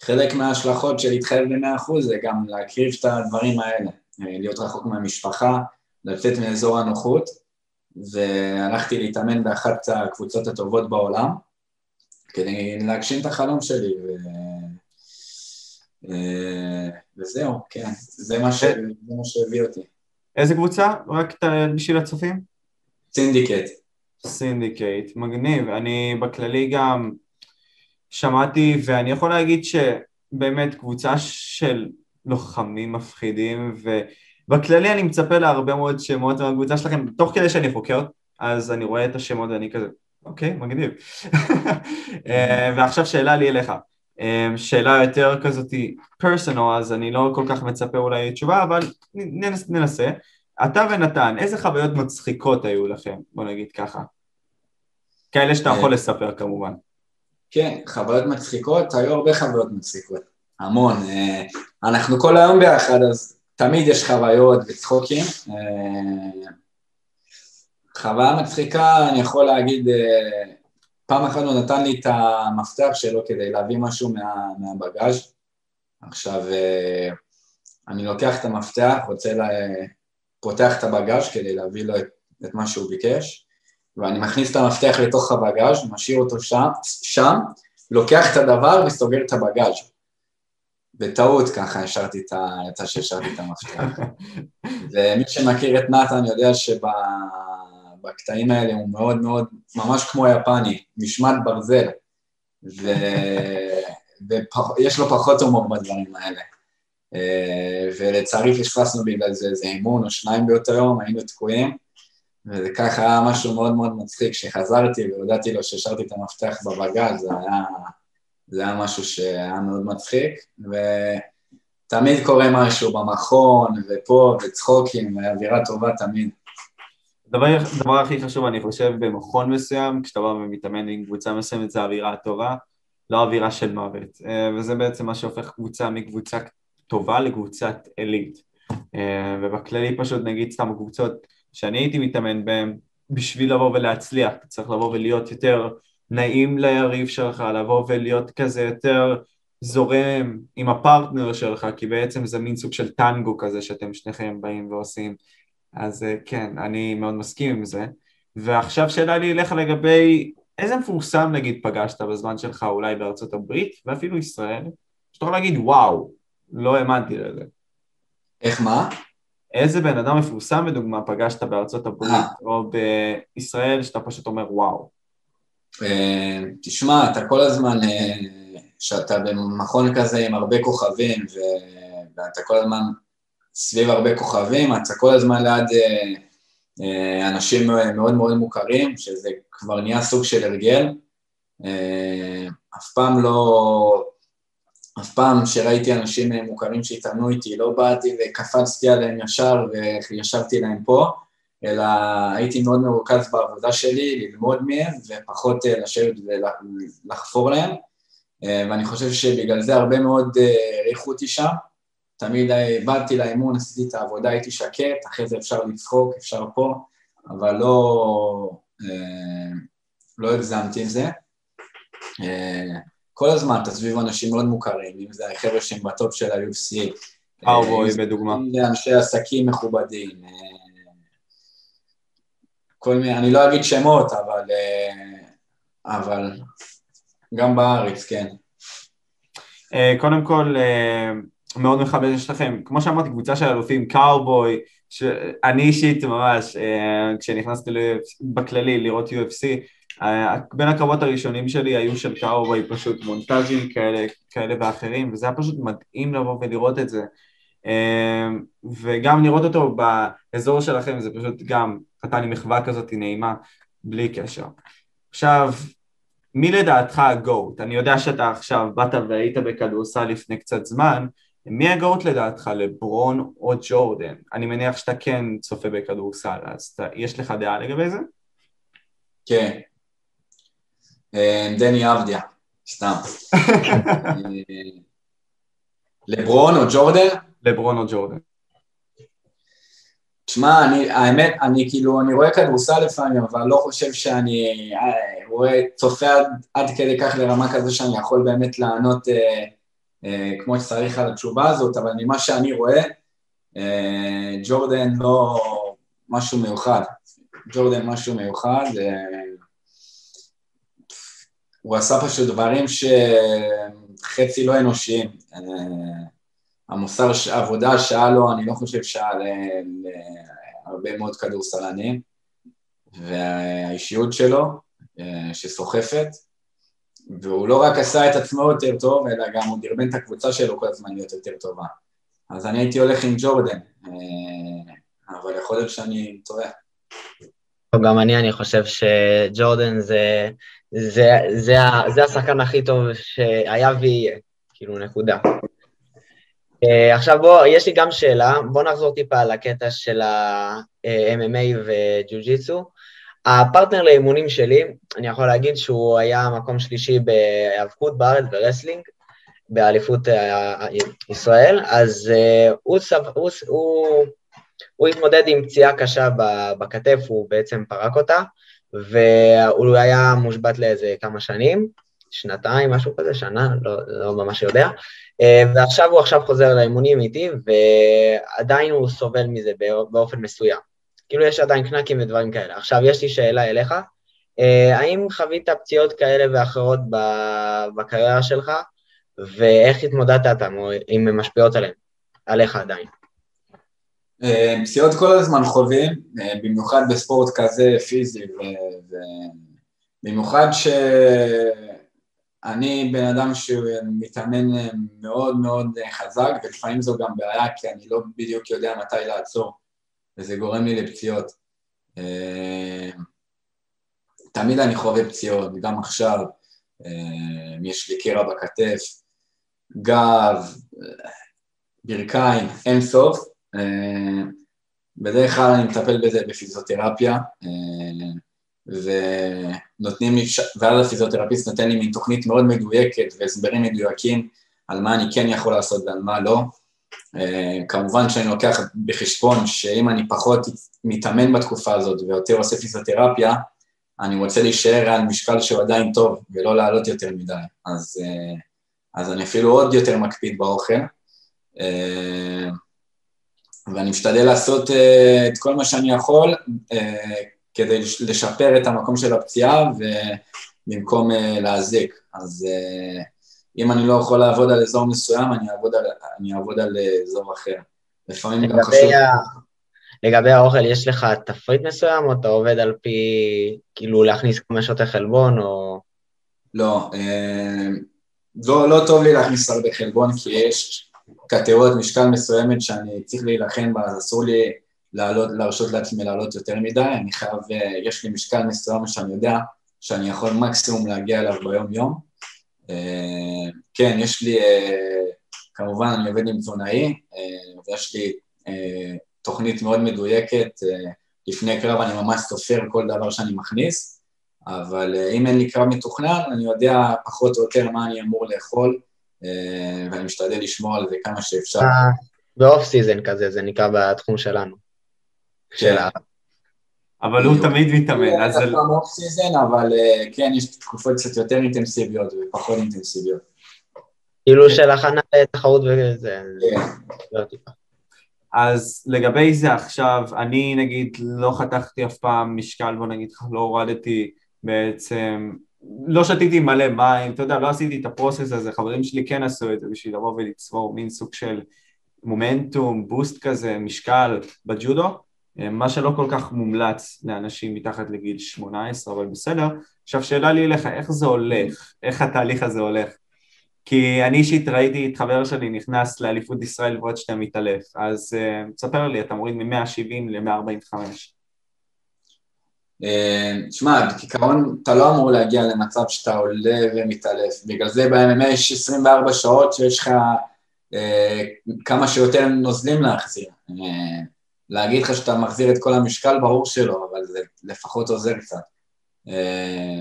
S2: וחלק מההשלכות של להתחייב במאה אחוז זה גם להקריב את הדברים האלה, להיות רחוק מהמשפחה, לצאת מאזור הנוחות, והלכתי להתאמן באחת הקבוצות הטובות בעולם. כדי להגשים את החלום שלי, ו... אה, וזהו, כן, זה מה, ש... זה מה שהביא אותי.
S1: איזה קבוצה? רק בשביל הצופים?
S2: Syndicate.
S1: Syndicate, מגניב. אני בכללי גם שמעתי, ואני יכול להגיד שבאמת קבוצה של לוחמים מפחידים, ובכללי אני מצפה להרבה מאוד שמות מהקבוצה שלכם, תוך כדי שאני חוקר, אז אני רואה את השמות ואני כזה, אוקיי, מגניב. אה, ועכשיו שאלה לי אליך. אה, שאלה יותר כזאתי פרסונל, אז אני לא כל כך מצפה אולי תשובה, אבל ננס, ננסה. אתה ונתן, איזה חוויות מצחיקות היו לכם? בוא נגיד ככה. כאלה שאתה יכול לספר כמובן.
S2: כן, חוויות מצחיקות, היו הרבה חוויות מצחיקות. המון. אה, אנחנו כל היום ביחד, אז תמיד יש חוויות וצחוקים. חוויה מצחיקה, אני יכול להגיד, אה, פעם אחת הוא נתן לי את המפתח שלו כדי להביא משהו מה, מהבגאז'. עכשיו, אה, אני לוקח את המפתח, רוצה לה... פותח את הבגאז' כדי להביא לו את, את מה שהוא ביקש, ואני מכניס את המפתח לתוך הבגאז', משאיר אותו שם, שם, לוקח את הדבר וסוגר את הבגאז'. בטעות ככה השארתי את ה... יצא שהשארתי את המפתח. ומי שמכיר את נתן יודע שב... בקטעים האלה הוא מאוד מאוד, ממש כמו יפני, משמעת ברזל, ו... ויש לו פחות הומור בדברים האלה. אה, ולצערי פספסנו בגלל זה איזה אימון או שניים באותו יום, היינו תקועים, וזה ככה היה משהו מאוד מאוד מצחיק, כשחזרתי והודעתי לו שהשארתי את המפתח בבגז, זה היה, זה היה משהו שהיה מאוד מצחיק, ותמיד קורה משהו במכון, ופה, וצחוקים, ואווירה טובה תמיד.
S1: הדבר, הדבר הכי חשוב אני חושב במכון מסוים, כשאתה בא ומתאמן עם קבוצה מסוימת זה האווירה הטובה, לא אווירה של מוות, אה, וזה בעצם מה שהופך קבוצה מקבוצה טובה לקבוצת עילית. אה, ובכללי פשוט נגיד סתם קבוצות שאני הייתי מתאמן בהן, בשביל לבוא ולהצליח, צריך לבוא ולהיות יותר נעים ליריב שלך, לבוא ולהיות כזה יותר זורם עם הפרטנר שלך, כי בעצם זה מין סוג של טנגו כזה שאתם שניכם באים ועושים. אז אה, כן, אני מאוד מסכים עם זה. ועכשיו שאלה לי אליך לגבי איזה מפורסם נגיד פגשת בזמן שלך אולי בארצות הברית ואפילו ישראל, שאתה יכול להגיד וואו, לא האמנתי לזה.
S2: איך מה?
S1: איזה בן אדם מפורסם לדוגמה פגשת בארצות הברית אה. או בישראל שאתה פשוט אומר וואו.
S2: אה, תשמע, אתה כל הזמן, שאתה במכון כזה עם הרבה כוכבים ואתה כל הזמן סביב הרבה כוכבים, אתה כל הזמן ליד אה, אה, אנשים מאוד מאוד מוכרים, שזה כבר נהיה סוג של הרגל. אה, אף פעם לא... אף פעם שראיתי אנשים מוכרים שהתאמנו איתי, לא באתי וקפצתי עליהם ישר וישבתי להם פה, אלא הייתי מאוד מרוכז בעבודה שלי, ללמוד מהם ופחות לשבת ולחפור להם, ואני חושב שבגלל זה הרבה מאוד העריכו אותי שם. תמיד באתי לאימון, עשיתי את העבודה, הייתי שקט, אחרי זה אפשר לצחוק, אפשר פה, אבל לא, אה, לא הגזמתי עם זה. אה, כל הזמן אתה סביב אנשים מאוד מוכרים, אם זה החבר'ה שהם בטופ של ה-UFC.
S1: ארבוי בדוגמה.
S2: אם זה אנשי עסקים מכובדים. אה, כל מיני, אני לא אגיד שמות, אבל, אבל גם בארץ, כן.
S1: קודם כל, מאוד מכבד יש לכם, כמו שאמרתי, קבוצה של אלופים, קאובוי, שאני אישית ממש, אה, כשנכנסתי בכללי לראות UFC, אה, בין הקרבות הראשונים שלי היו של קאובוי פשוט מונטאז'ים כאלה, כאלה ואחרים, וזה היה פשוט מדהים לבוא ולראות את זה. אה, וגם לראות אותו באזור שלכם, זה פשוט גם נתן לי מחווה כזאת נעימה, בלי קשר. עכשיו, מי לדעתך הגוט? אני יודע שאתה עכשיו באת והיית בכדורסל לפני קצת זמן, מי הגאות לדעתך, לברון או ג'ורדן? אני מניח שאתה כן צופה בכדורסל, אז אתה, יש לך דעה לגבי זה?
S2: כן. אה, דני אבדיה, סתם. אה, לברון או ג'ורדן?
S1: לברון או ג'ורדן.
S2: תשמע, אני, האמת, אני כאילו, אני רואה כדורסל לפעמים, אבל לא חושב שאני אה, רואה, צופה עד, עד כדי כך לרמה כזו שאני יכול באמת לענות אה, כמו שצריך על התשובה הזאת, אבל ממה שאני רואה, אה, ג'ורדן לא משהו מיוחד. ג'ורדן משהו מיוחד. אה, הוא עשה פשוט דברים שחצי לא אנושיים. המוסר עבודה שהיה לו, אני לא חושב שהיה להרבה מאוד כדורסלנים, והאישיות שלו, אה, שסוחפת, והוא לא רק עשה את עצמו יותר טוב, אלא גם הוא דרבן את הקבוצה שלו כל הזמן להיות יותר טובה. אז אני הייתי הולך עם ג'ורדן, אה, אבל יכול להיות שאני טועה.
S3: גם אני, אני חושב שג'ורדן זה, זה, זה, זה השחקן הכי טוב שהיה ויהיה, כאילו נקודה. Uh, עכשיו בוא, יש לי גם שאלה, בוא נחזור טיפה על הקטע של ה-MMA וג'ו-ג'יצו. הפרטנר לאימונים שלי, אני יכול להגיד שהוא היה מקום שלישי בהיאבקות בארץ wrestling, באליפות uh, ישראל, אז uh, הוא, הוא, הוא, הוא התמודד עם פציעה קשה בכתף, הוא בעצם פרק אותה, והוא היה מושבת לאיזה כמה שנים, שנתיים, משהו כזה, שנה, לא, לא ממש יודע, אה, ועכשיו הוא עכשיו חוזר לאימונים איתי, ועדיין הוא סובל מזה באופן מסוים. כאילו יש עדיין קנקים ודברים כאלה. עכשיו יש לי שאלה אליך, אה, האם חווית פציעות כאלה ואחרות בקריירה שלך, ואיך התמודדת איתן, או אם הן משפיעות עליהן, עליך עדיין?
S2: אה, פציעות כל הזמן חווים, במיוחד בספורט כזה פיזי, ובמיוחד ש... אני בן אדם שמתאמן מאוד מאוד חזק, ולפעמים זו גם בעיה כי אני לא בדיוק יודע מתי לעצור, וזה גורם לי לפציעות. אה, תמיד אני חווה פציעות, גם עכשיו, אה, יש לי קרע בכתף, גב, ברכיים, אין סוף. אה, בדרך כלל אני מטפל בזה בפיזיותרפיה. ונותנים לי, ואז הפיזיותרפיסט נותן לי מין תוכנית מאוד מדויקת והסברים מדויקים על מה אני כן יכול לעשות ועל מה לא. אה, כמובן שאני לוקח בחשבון שאם אני פחות מתאמן בתקופה הזאת ויותר עושה פיזיותרפיה, אני רוצה להישאר על משקל שהוא עדיין טוב ולא לעלות יותר מדי. אז, אה, אז אני אפילו עוד יותר מקפיד באוכל. אה, ואני משתדל לעשות את כל מה שאני יכול כדי לשפר את המקום של הפציעה ובמקום להזיק. אז אם אני לא יכול לעבוד על אזור מסוים, אני אעבוד על, אני אעבוד על אזור אחר. לפעמים גם חשוב... ה...
S3: לגבי האוכל, יש לך תפריט מסוים, או אתה עובד על פי, כאילו, להכניס כמה שוטי חלבון, או...
S2: לא, אה, לא, לא טוב לי להכניס הרבה חלבון, כי יש קטגוריות משקל מסוימת שאני צריך להילחם בה, אז אסור לי לעלות, להרשות לעצמי לעלות יותר מדי, אני חייב, אה, יש לי משקל מסוים שאני יודע שאני יכול מקסימום להגיע אליו ביום-יום. אה, כן, יש לי, אה, כמובן אני עובד עם תזונאי, ויש לי תוכנית מאוד מדויקת, לפני קרב אני ממש סופר כל דבר שאני מכניס, אבל אם אין לי קרב מתוכנן, אני יודע פחות או יותר מה אני אמור לאכול, ואני משתדל לשמור על זה כמה שאפשר.
S3: ב off season כזה, זה נקרא בתחום שלנו.
S1: של ה... אבל הוא תמיד מתאמן,
S2: אז... זה... לא off season, אבל אה, כן, יש תקופות קצת יותר אינטנסיביות ופחות אינטנסיביות.
S3: כאילו של הכנה לתחרות וזה... כן. לא
S1: אז לגבי זה עכשיו, אני נגיד לא חתכתי אף פעם משקל, בוא נגיד לך, לא הורדתי בעצם, לא שתיתי מלא מים, אתה יודע, לא עשיתי את ה process הזה, חברים שלי כן עשו את זה בשביל לבוא ולצבור מין סוג של מומנטום, בוסט כזה, משקל בג'ודו, מה שלא כל כך מומלץ לאנשים מתחת לגיל 18, אבל בסדר. עכשיו שאלה לי אליך, איך זה הולך? איך התהליך הזה הולך? כי אני אישית ראיתי את חבר שלי נכנס לאליפות ישראל ועוד שאתה מתעלף, אז uh, תספר לי, אתה מוריד מ-170 ל-145.
S2: תשמע, כעיקרון אתה לא אמור להגיע למצב שאתה עולה ומתעלף, בגלל זה ב-MMA יש 24 שעות שיש לך uh, כמה שיותר נוזלים להחזיר. Uh, להגיד לך שאתה מחזיר את כל המשקל, ברור שלא, אבל זה לפחות עוזר קצת. אה,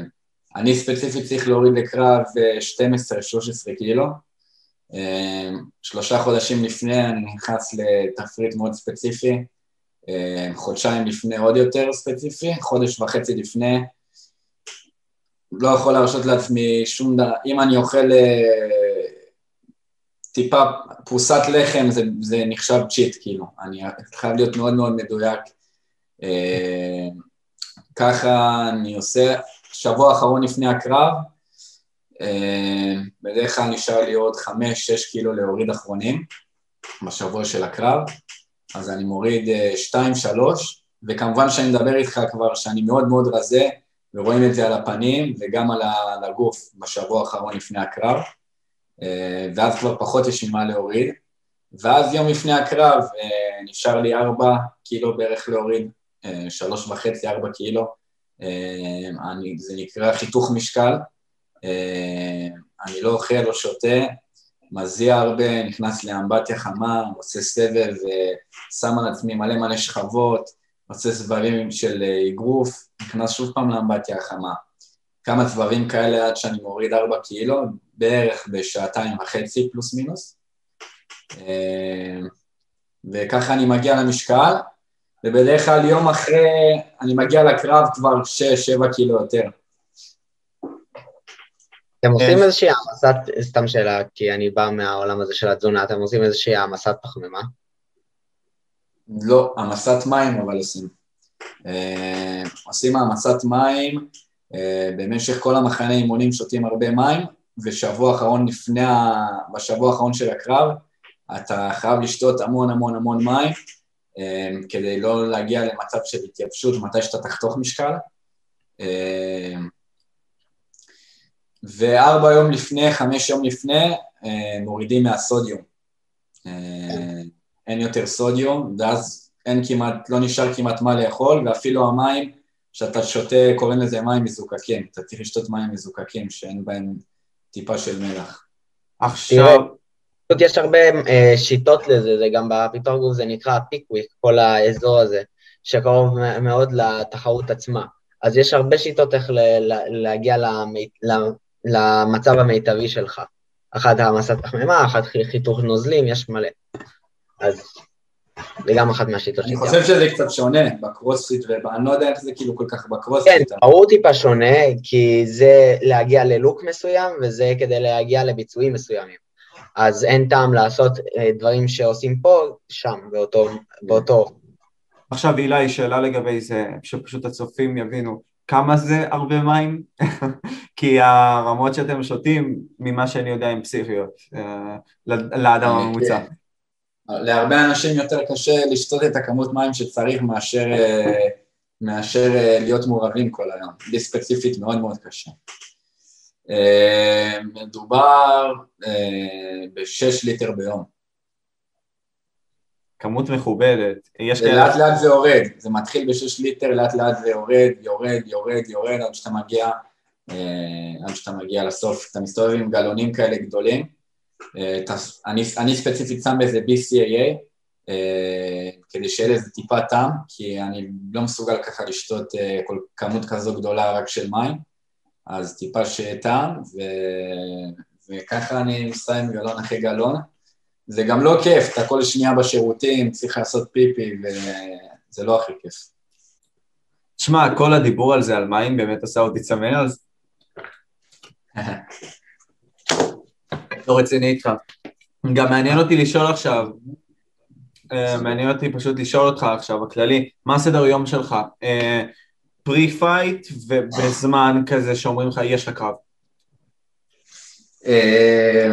S2: אני ספציפית צריך להוריד לקרב 12-13 אה, קילו. אה, שלושה חודשים לפני אני נכנס לתפריט מאוד ספציפי, חודשיים לפני עוד יותר ספציפי, חודש וחצי לפני לא יכול להרשות לעצמי שום דבר, אם אני אוכל טיפה פרוסת לחם זה, זה נחשב צ'יט, כאילו, אני חייב להיות מאוד מאוד מדויק. אה, ככה אני עושה, שבוע האחרון לפני הקרב, אה, בדרך כלל נשאר לי עוד חמש, שש קילו להוריד אחרונים. בשבוע של הקרב, אז אני מוריד 2-3, וכמובן שאני מדבר איתך כבר שאני מאוד מאוד רזה, ורואים את זה על הפנים וגם על הגוף בשבוע האחרון לפני הקרב, ואז כבר פחות יש עם מה להוריד. ואז יום לפני הקרב נשאר לי 4 קילו בערך להוריד, 3.5-4 קילו, אני, זה נקרא חיתוך משקל, אני לא אוכל, לא שותה, מזיע הרבה, נכנס לאמבטיה חמה, עושה סבב, שם על עצמי מלא מלא שכבות, עושה סברים של אגרוף, נכנס שוב פעם לאמבטיה החמה. כמה דברים כאלה עד שאני מוריד 4 קילו, בערך בשעתיים וחצי פלוס מינוס. וככה אני מגיע למשקל, ובדרך כלל יום אחרי אני מגיע לקרב כבר 6-7 קילו יותר.
S3: אתם עושים כן. איזושהי העמסת, סתם שאלה, כי אני בא מהעולם הזה של התזונה, אתם עושים איזושהי העמסת פחמימה?
S2: לא, העמסת מים אבל עושים. אה, עושים העמסת מים, אה, במשך כל המחנה אימונים שותים הרבה מים, ושבוע אחרון לפני, בשבוע האחרון של הקרב, אתה חייב לשתות המון המון המון מים, אה, כדי לא להגיע למצב של התייבשות מתי שאתה תחתוך משקל. וארבע יום לפני, חמש יום לפני, אה, מורידים מהסודיום. אה, אין יותר סודיום, ואז אין כמעט, לא נשאר כמעט מה לאכול, ואפילו המים שאתה שותה, קוראים לזה מים מזוקקים. אתה צריך לשתות מים מזוקקים שאין בהם טיפה של מלח.
S3: עכשיו... יש הרבה uh, שיטות לזה, זה גם בפיתוח גוף זה נקרא פיקוויק, כל האזור הזה, שקרוב מאוד לתחרות עצמה. אז יש הרבה שיטות איך להגיע למצב המיטבי שלך. אחת העמסת פחמימה, אחת חיתוך נוזלים, יש מלא. אז זה גם אחת מהשיטות
S2: אני חושב שזה קצת שונה בקרוספיט, ואני לא יודע איך זה כאילו כל כך בקרוספיט.
S3: כן, ברור טיפה שונה, כי זה להגיע ל look מסוים, וזה כדי להגיע לביצועים מסוימים. אז אין טעם לעשות אה, דברים שעושים פה, שם, באותו... באותו.
S1: עכשיו, אילי, שאלה לגבי זה, שפשוט הצופים יבינו. כמה זה הרבה מים? כי הרמות שאתם שותים, ממה שאני יודע, הן פסיכיות אה, לאדם הממוצע.
S2: להרבה אנשים יותר קשה לשתות את הכמות מים שצריך מאשר, אה, מאשר אה, להיות מעורבים כל היום. לי ספציפית מאוד מאוד קשה. מדובר בשש ליטר ביום.
S1: כמות מכובדת.
S2: יש כאלה... לאט לאט זה יורד, זה מתחיל בשש ליטר, לאט לאט זה יורד, יורד, יורד, יורד, עד שאתה מגיע, אה, עד שאתה מגיע לסוף. אתה מסתובב עם גלונים כאלה גדולים. אה, אני, אני ספציפית שם בזה BCAA, אה, כדי שיהיה לזה טיפה טעם, כי אני לא מסוגל ככה לשתות כל כמות כזו גדולה רק של מים, אז טיפה שיהיה טעם, ו... וככה אני מסיים גלון אחרי גלון. זה גם לא כיף, אתה כל שנייה בשירותים, צריך לעשות פיפי, וזה לא הכי כיף.
S1: שמע, כל הדיבור על זה, על מים, באמת עשה אותי צמא, אז... לא רציני איתך. גם מעניין אותי לשאול עכשיו, אה, מעניין אותי פשוט לשאול אותך עכשיו, בכללי, מה הסדר יום שלך? pre אה, fight ובזמן כזה שאומרים לך, יש לך קרב.
S2: אה,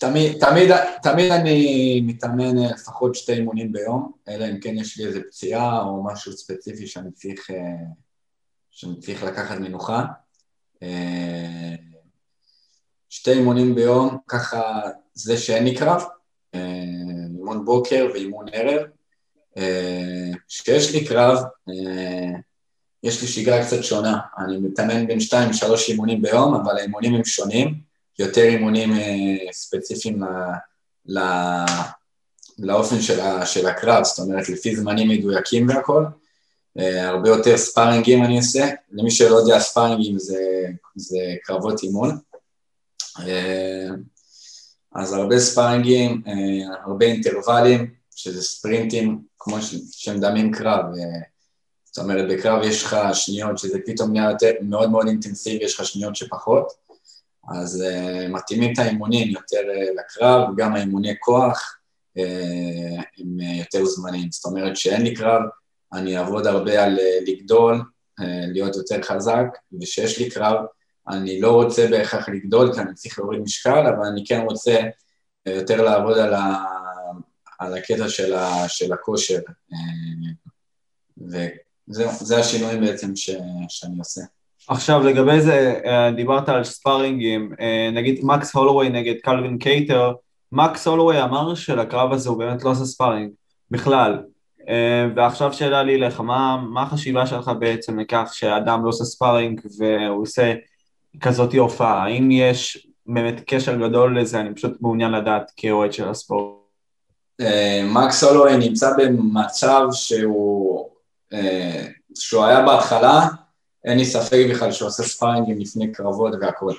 S2: תמיד, תמיד, תמיד אני מתאמן אה, לפחות שתי אימונים ביום, אלא אם כן יש לי איזה פציעה או משהו ספציפי שאני צריך, אה, שאני צריך לקחת מנוחה. אה, שתי אימונים ביום, ככה זה שאין לי קרב, אימון בוקר ואימון ערב. כשיש לי קרב, יש לי שגרה קצת שונה, אני מתאמן בין שתיים לשלוש אימונים ביום, אבל האימונים הם שונים. יותר אימונים אה, ספציפיים ל, ל, לאופן של, ה, של הקרב, זאת אומרת לפי זמנים מדויקים והכל, אה, הרבה יותר ספארינגים אני עושה, למי שלא יודע ספארינגים זה, זה קרבות אימון, אה, אז הרבה ספארינגים, הרבה אינטרוולים, שזה ספרינטים כמו שמדמים קרב, זאת אומרת בקרב יש לך שניות שזה פתאום נהיה מאוד מאוד אינטנסיבי, יש לך שניות שפחות, אז uh, מתאימים את האימונים יותר uh, לקרב, גם האימוני כוח uh, הם uh, יותר זמניים. זאת אומרת שאין לי קרב, אני אעבוד הרבה על uh, לגדול, uh, להיות יותר חזק, וכשיש לי קרב, אני לא רוצה בהכרח לגדול, כי אני צריך להוריד משקל, אבל אני כן רוצה יותר לעבוד על, ה, על הקטע של, ה, של הכושר, וזה השינויים בעצם ש, שאני עושה.
S1: עכשיו לגבי זה, דיברת על ספארינגים, נגיד מקס הולווי נגד קלווין קייטר, מקס הולווי אמר שלקרב הזה הוא באמת לא עושה sparring בכלל, ועכשיו שאלה לי לך, מה, מה החשיבה שלך בעצם לכך שאדם לא עושה sparring והוא עושה כזאת הופעה, האם יש באמת קשר גדול לזה, אני פשוט מעוניין לדעת כאוהד של הספורט.
S2: מקס הולווי נמצא במצב שהוא, שהוא היה בהתחלה, אין לי ספק בכלל שהוא עושה ספארינגים לפני קרבות והכל.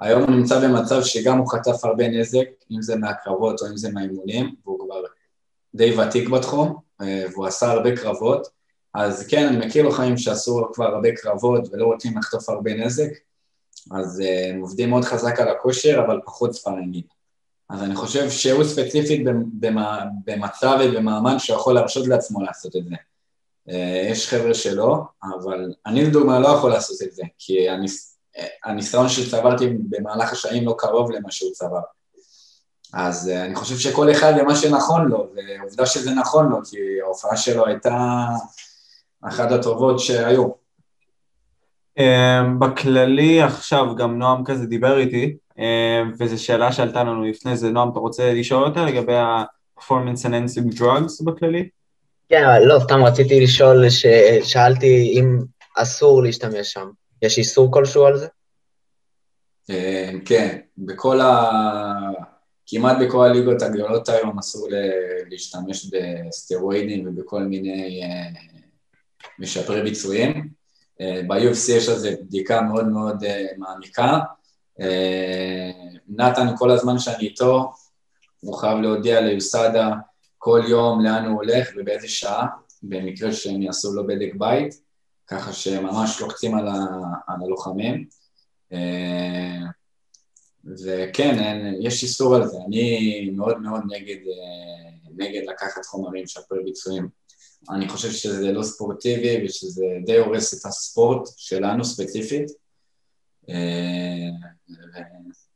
S2: היום הוא נמצא במצב שגם הוא חטף הרבה נזק, אם זה מהקרבות או אם זה מהאימונים, והוא כבר די ותיק בתחום, והוא עשה הרבה קרבות, אז כן, אני מכיר לוחמים שעשו כבר הרבה קרבות ולא רוצים לחטוף הרבה נזק, אז הם עובדים מאוד חזק על הכושר, אבל פחות ספארינגים. אז אני חושב שהוא ספציפית במצב ובמעמד שיכול להרשות לעצמו לעשות את זה. אה, יש חבר'ה שלא, אבל אני לדוגמה לא יכול לעשות את זה, כי הניס... הניסיון שצברתי במהלך השנים לא קרוב למה שהוא צבר. אז אה, אני חושב שכל אחד ומה שנכון לו, ועובדה שזה נכון לו, כי ההופעה שלו הייתה אחת הטובות שהיו.
S1: אה, בכללי עכשיו גם נועם כזה דיבר איתי, וזו שאלה שעלתה לנו לפני זה, נועם, אתה רוצה לשאול אותה לגבי ה-performance enhancing drugs בכללי?
S3: כן, אבל לא, סתם רציתי לשאול. שאלתי אם אסור להשתמש שם. יש איסור כלשהו על זה?
S2: אה, כן, בכל ה... כמעט בכל הליגות הגדולות היום אסור להשתמש בסטרואידים ובכל מיני אה, משפרי ביצועים. אה, ב-UFC יש על זה בדיקה מאוד מאוד מעמיקה. נתן, כל הזמן שאני איתו, הוא חייב להודיע ליוסדה כל יום לאן הוא הולך ובאיזה שעה, במקרה שהם יעשו לו בדק בית, ככה שממש לוחצים על, ה, על הלוחמים. אה, וכן, אין, יש איסור על זה, אני מאוד מאוד נגד, אה, נגד לקחת חומרים, לשפר ביצועים. אני חושב שזה לא ספורטיבי ושזה די הורס את הספורט שלנו ספציפית, אה,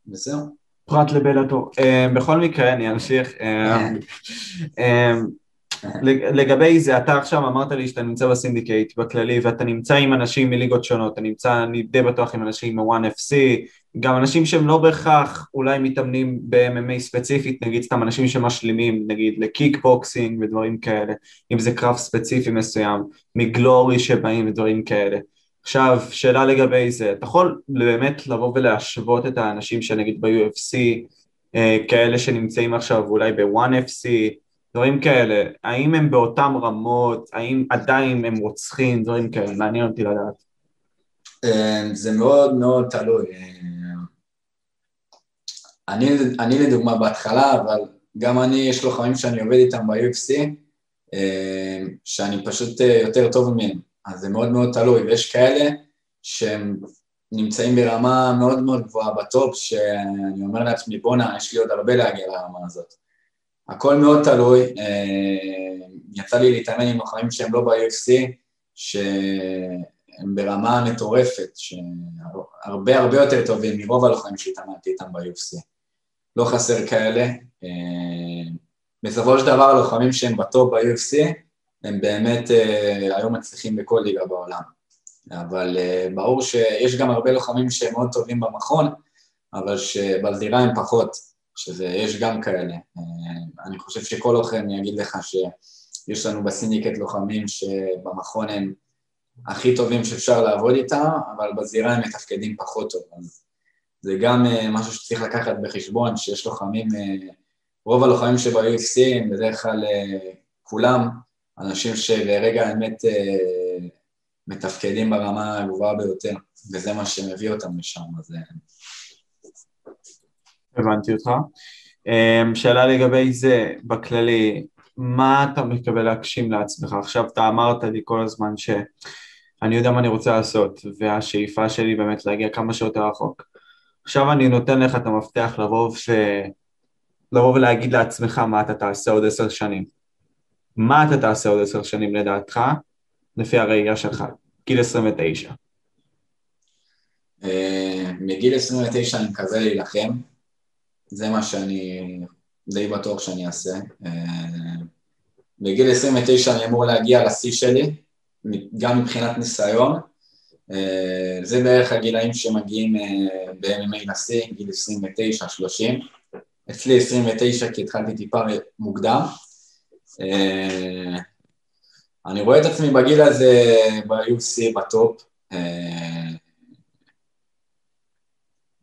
S2: וזהו.
S1: פרט ל Bellator. אה, בכל מקרה, אני אמשיך. לגבי זה, אתה עכשיו אמרת לי שאתה נמצא ב Syndicate בכללי ואתה נמצא עם אנשים מליגות שונות, אתה נמצא, אני די בטוח עם אנשים מ-ONE FC, גם אנשים שהם לא בהכרח אולי מתאמנים ב-MMA ספציפית, נגיד סתם אנשים שמשלימים, נגיד ל kick boxing ודברים כאלה, אם זה קרב ספציפי מסוים, מ Glory שבאים ודברים כאלה. עכשיו, שאלה לגבי זה, אתה יכול באמת לבוא ולהשוות את האנשים שנגיד ב-UFC, אה, כאלה שנמצאים עכשיו אולי ב-ONE FC, דברים כאלה, האם הם באותם רמות, האם עדיין הם רוצחים, דברים כאלה, מעניין אותי לדעת.
S2: אה, זה מאוד מאוד תלוי. אה, אני, אני לדוגמה בהתחלה, אבל גם אני, יש לוחמים שאני עובד איתם ב-UFC, שאני פשוט יותר טוב מהם. אז זה מאוד מאוד תלוי, ויש כאלה שהם נמצאים ברמה מאוד מאוד גבוהה בטופ, שאני אומר לעצמי, בואנה, יש לי עוד הרבה להגיע לרמה הזאת. הכל מאוד תלוי, אה, יצא לי להתאמן עם לוחמים שהם לא ב-UFC, שהם ברמה מטורפת, שהרבה הרבה יותר טובים מרוב הלוחמים שהתאמנתי איתם ב-UFC. לא חסר כאלה. אה, בסופו של דבר הלוחמים שהם בטופ ב-UFC, הם באמת אה, היום מצליחים בכל ליגה בעולם. אבל ברור שיש גם הרבה לוחמים שהם מאוד טובים במכון, אבל שבזירה הם פחות, שיש גם כאלה. אה, אני חושב שכל לוחם יגיד לך שיש לנו בסיניקט לוחמים שבמכון הם הכי טובים שאפשר לעבוד איתם, אבל בזירה הם מתפקדים פחות טוב. אז זה גם משהו שצריך לקחת בחשבון, שיש לוחמים, רוב הלוחמים שב-UFC הם בדרך כלל כולם אנשים שלרגע האמת אה, מתפקדים ברמה הגבוהה ביותר, וזה מה שמביא אותם לשם, אז...
S1: הבנתי אותך. אה, שאלה לגבי זה, בכללי, מה אתה מתכוון להגשים לעצמך? עכשיו אתה אמרת לי כל הזמן שאני יודע מה אני רוצה לעשות, והשאיפה שלי באמת להגיע כמה שיותר רחוק. עכשיו אני נותן לך את המפתח לבוא, ו... לבוא ולהגיד לעצמך מה אתה תעשה עוד עשר שנים. מה אתה תעשה עוד עשר שנים לדעתך, לפי הראייה שלך, גיל 29?
S2: אה, מגיל 29 אני מקווה להילחם, זה מה שאני די בטוח שאני אעשה. בגיל 29 אני אמור להגיע לשיא שלי, גם מבחינת ניסיון. זה בערך הגילאים שמגיעים ב-MMA לשיא, גיל 29-30. אצלי 29 כי התחלתי טיפה מוקדם. אני רואה את עצמי בגיל הזה ב-UFC בטופ.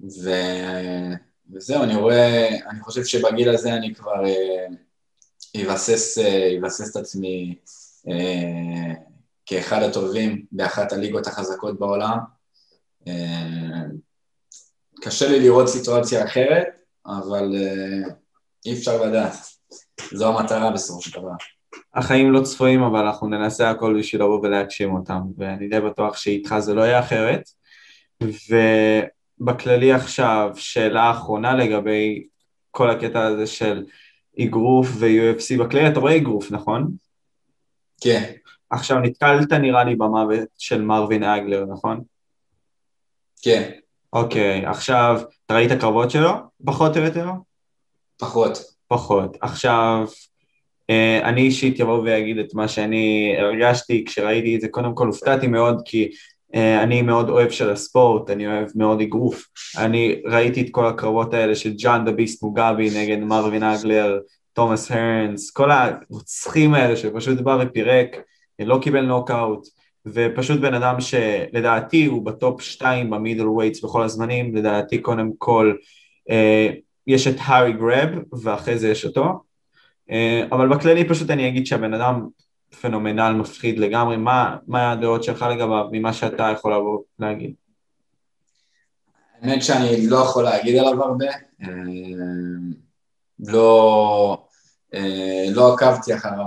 S2: ו... וזהו, אני רואה, אני חושב שבגיל הזה אני כבר אבסס, אבסס את עצמי אה, כאחד הטובים באחת הליגות החזקות בעולם. אה, קשה לי לראות סיטואציה אחרת, אבל אה, אי אפשר לדעת. זו המטרה בסופו של דבר.
S1: החיים לא צפויים, אבל אנחנו ננסה הכל בשביל לבוא ולהגשים אותם, ואני די בטוח שאיתך זה לא יהיה אחרת. ובכללי עכשיו, שאלה אחרונה לגבי כל הקטע הזה של אגרוף ו-UFC בכללי, אתה רואה אגרוף, נכון?
S2: כן.
S1: עכשיו, נתקלת נראה לי במוות של מרווין אגלר, נכון?
S2: כן.
S1: אוקיי, עכשיו, אתה ראית קרבות שלו? פחות או יותר?
S2: פחות.
S1: פחות. עכשיו, אה, אני אישית אבוא ואגיד את מה שאני הרגשתי כשראיתי את זה, קודם כל הופתעתי מאוד כי אני מאוד אוהב של הספורט, אני אוהב מאוד אגרוף. אני ראיתי את כל הקרבות האלה של ג'ון the Beast מוגאבי נגד מרווין הגלר, תומאס הרנס, כל הרוצחים האלה שפשוט בא ופירק, לא קיבל נוקאוט, ופשוט בן אדם שלדעתי הוא ב top 2 ב middle weights בכל הזמנים, לדעתי קודם כל אה, יש את הארי גרב ואחרי זה יש אותו, אה, אבל בכללי פשוט אני אגיד שהבן אדם פנומנל, מפחיד לגמרי, מה, מה הדעות שלך לגביו ממה שאתה יכול לבוא להגיד?
S2: האמת שאני לא יכול להגיד עליו הרבה, אה, לא, אה, לא עקבתי אחריו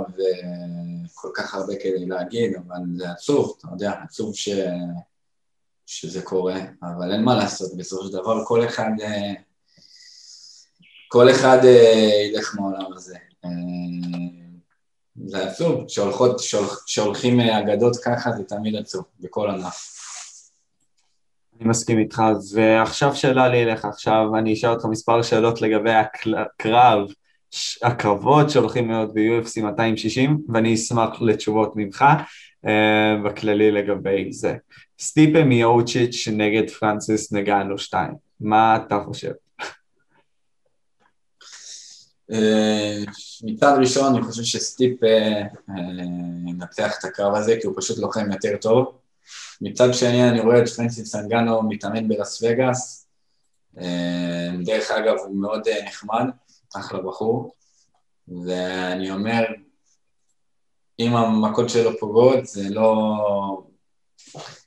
S2: כל כך הרבה כדי להגיד, אבל זה עצוב, אתה יודע, עצוב ש... שזה קורה, אבל אין מה לעשות, בסופו של דבר כל אחד, כל אחד ילך מהעולם הזה. זה עצוב, שהולכות, שהולכ, שהולכים אה, אגדות ככה זה תמיד עצוב, בכל ענף.
S1: אני מסכים איתך, ועכשיו שאלה לי אליך, עכשיו אני אשאל אותך מספר שאלות לגבי הקרב, הקרבות שהולכים להיות ב-UFC 260, ואני אשמח לתשובות ממך uh, בכללי לגבי זה. סטיפה מיוצ'יץ' נגד פרנסיס נגענו 2, מה אתה חושב?
S2: אה, מצד ראשון אני חושב שסטיפ אה, ינצח את הקרב הזה כי הוא פשוט לוחם יותר טוב. מצד שני אני רואה את פרנסיס סנגנו מתאמן בלאס וגאס. אה, דרך אגב הוא מאוד נחמד, אחלה בחור. ואני אומר, אם המכות שלו פוגעות זה לא...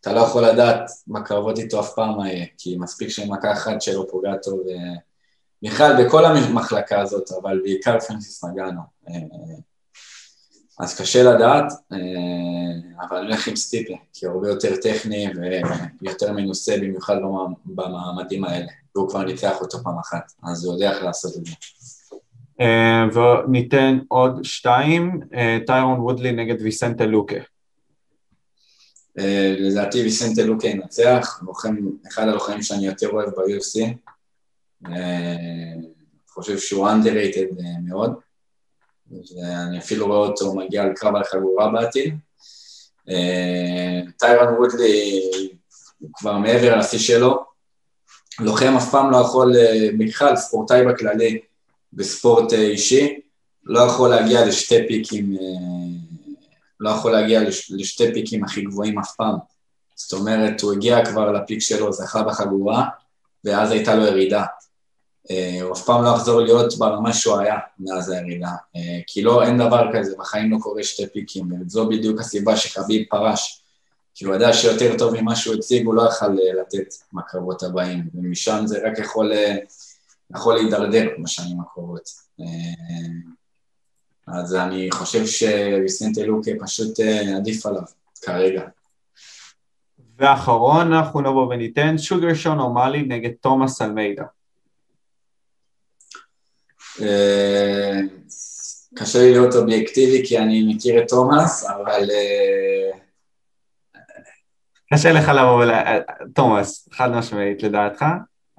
S2: אתה לא יכול לדעת מה קרבות איתו אף פעם מה יהיה, כי מספיק שמכה אחת שלו פוגעת טוב בכלל בכל המחלקה הזאת, אבל בעיקר פרנסיס נגענו. אה, אז קשה לדעת, אה, אבל נלך עם סטיפה, כי הוא הרבה יותר טכני ויותר מנוסה במיוחד במעמדים האלה, והוא כבר ניצח אותו פעם אחת, אז הוא יודע איך לעשות את זה.
S1: אה, וניתן עוד שתיים, טיירון וודלי נגד ויסנטה לוקה.
S2: לדעתי ויסנטה לוקה ינצח, אחד הלוחמים שאני יותר אוהב ב-UFC, אני חושב שהוא underrated אה, מאוד, ואני אפילו רואה אותו מגיע על קרב על חגורה בעתיד. אה, טיירן וודלי הוא כבר מעבר לשיא שלו, לוחם אף פעם לא יכול, אה, בכלל ספורטאי בכללי בספורט אישי, לא יכול להגיע לשתי פיקים, לא יכול להגיע לשתי פיקים הכי גבוהים אף פעם. זאת אומרת, הוא הגיע כבר לפיק שלו, זכה בחגורה, ואז הייתה לו ירידה. אה, הוא אף פעם לא יחזור להיות ברמה שהוא היה מאז הירידה, אה, כי לא, אין דבר כזה, בחיים לא קורה שתי פיקים, וזו בדיוק הסיבה שחביב פרש, כי הוא ידע שיותר טוב ממה שהוא הציג, הוא לא יכל אה, לתת מהקרבות הבאים, ומשם זה רק יכול, יכול להידרדר בשנים הקרובות. אז אני חושב שוויסנטה לוקה פשוט עדיף עליו כרגע.
S1: ואחרון אנחנו נבוא וניתן שוגר שון אומאלי נגד תומאס אלמידה.
S2: אה, קשה לי להיות אובייקטיבי כי אני מכיר את תומאס, אבל... אה,
S1: קשה לך לבוא ול... תומאס, חד משמעית לדעתך,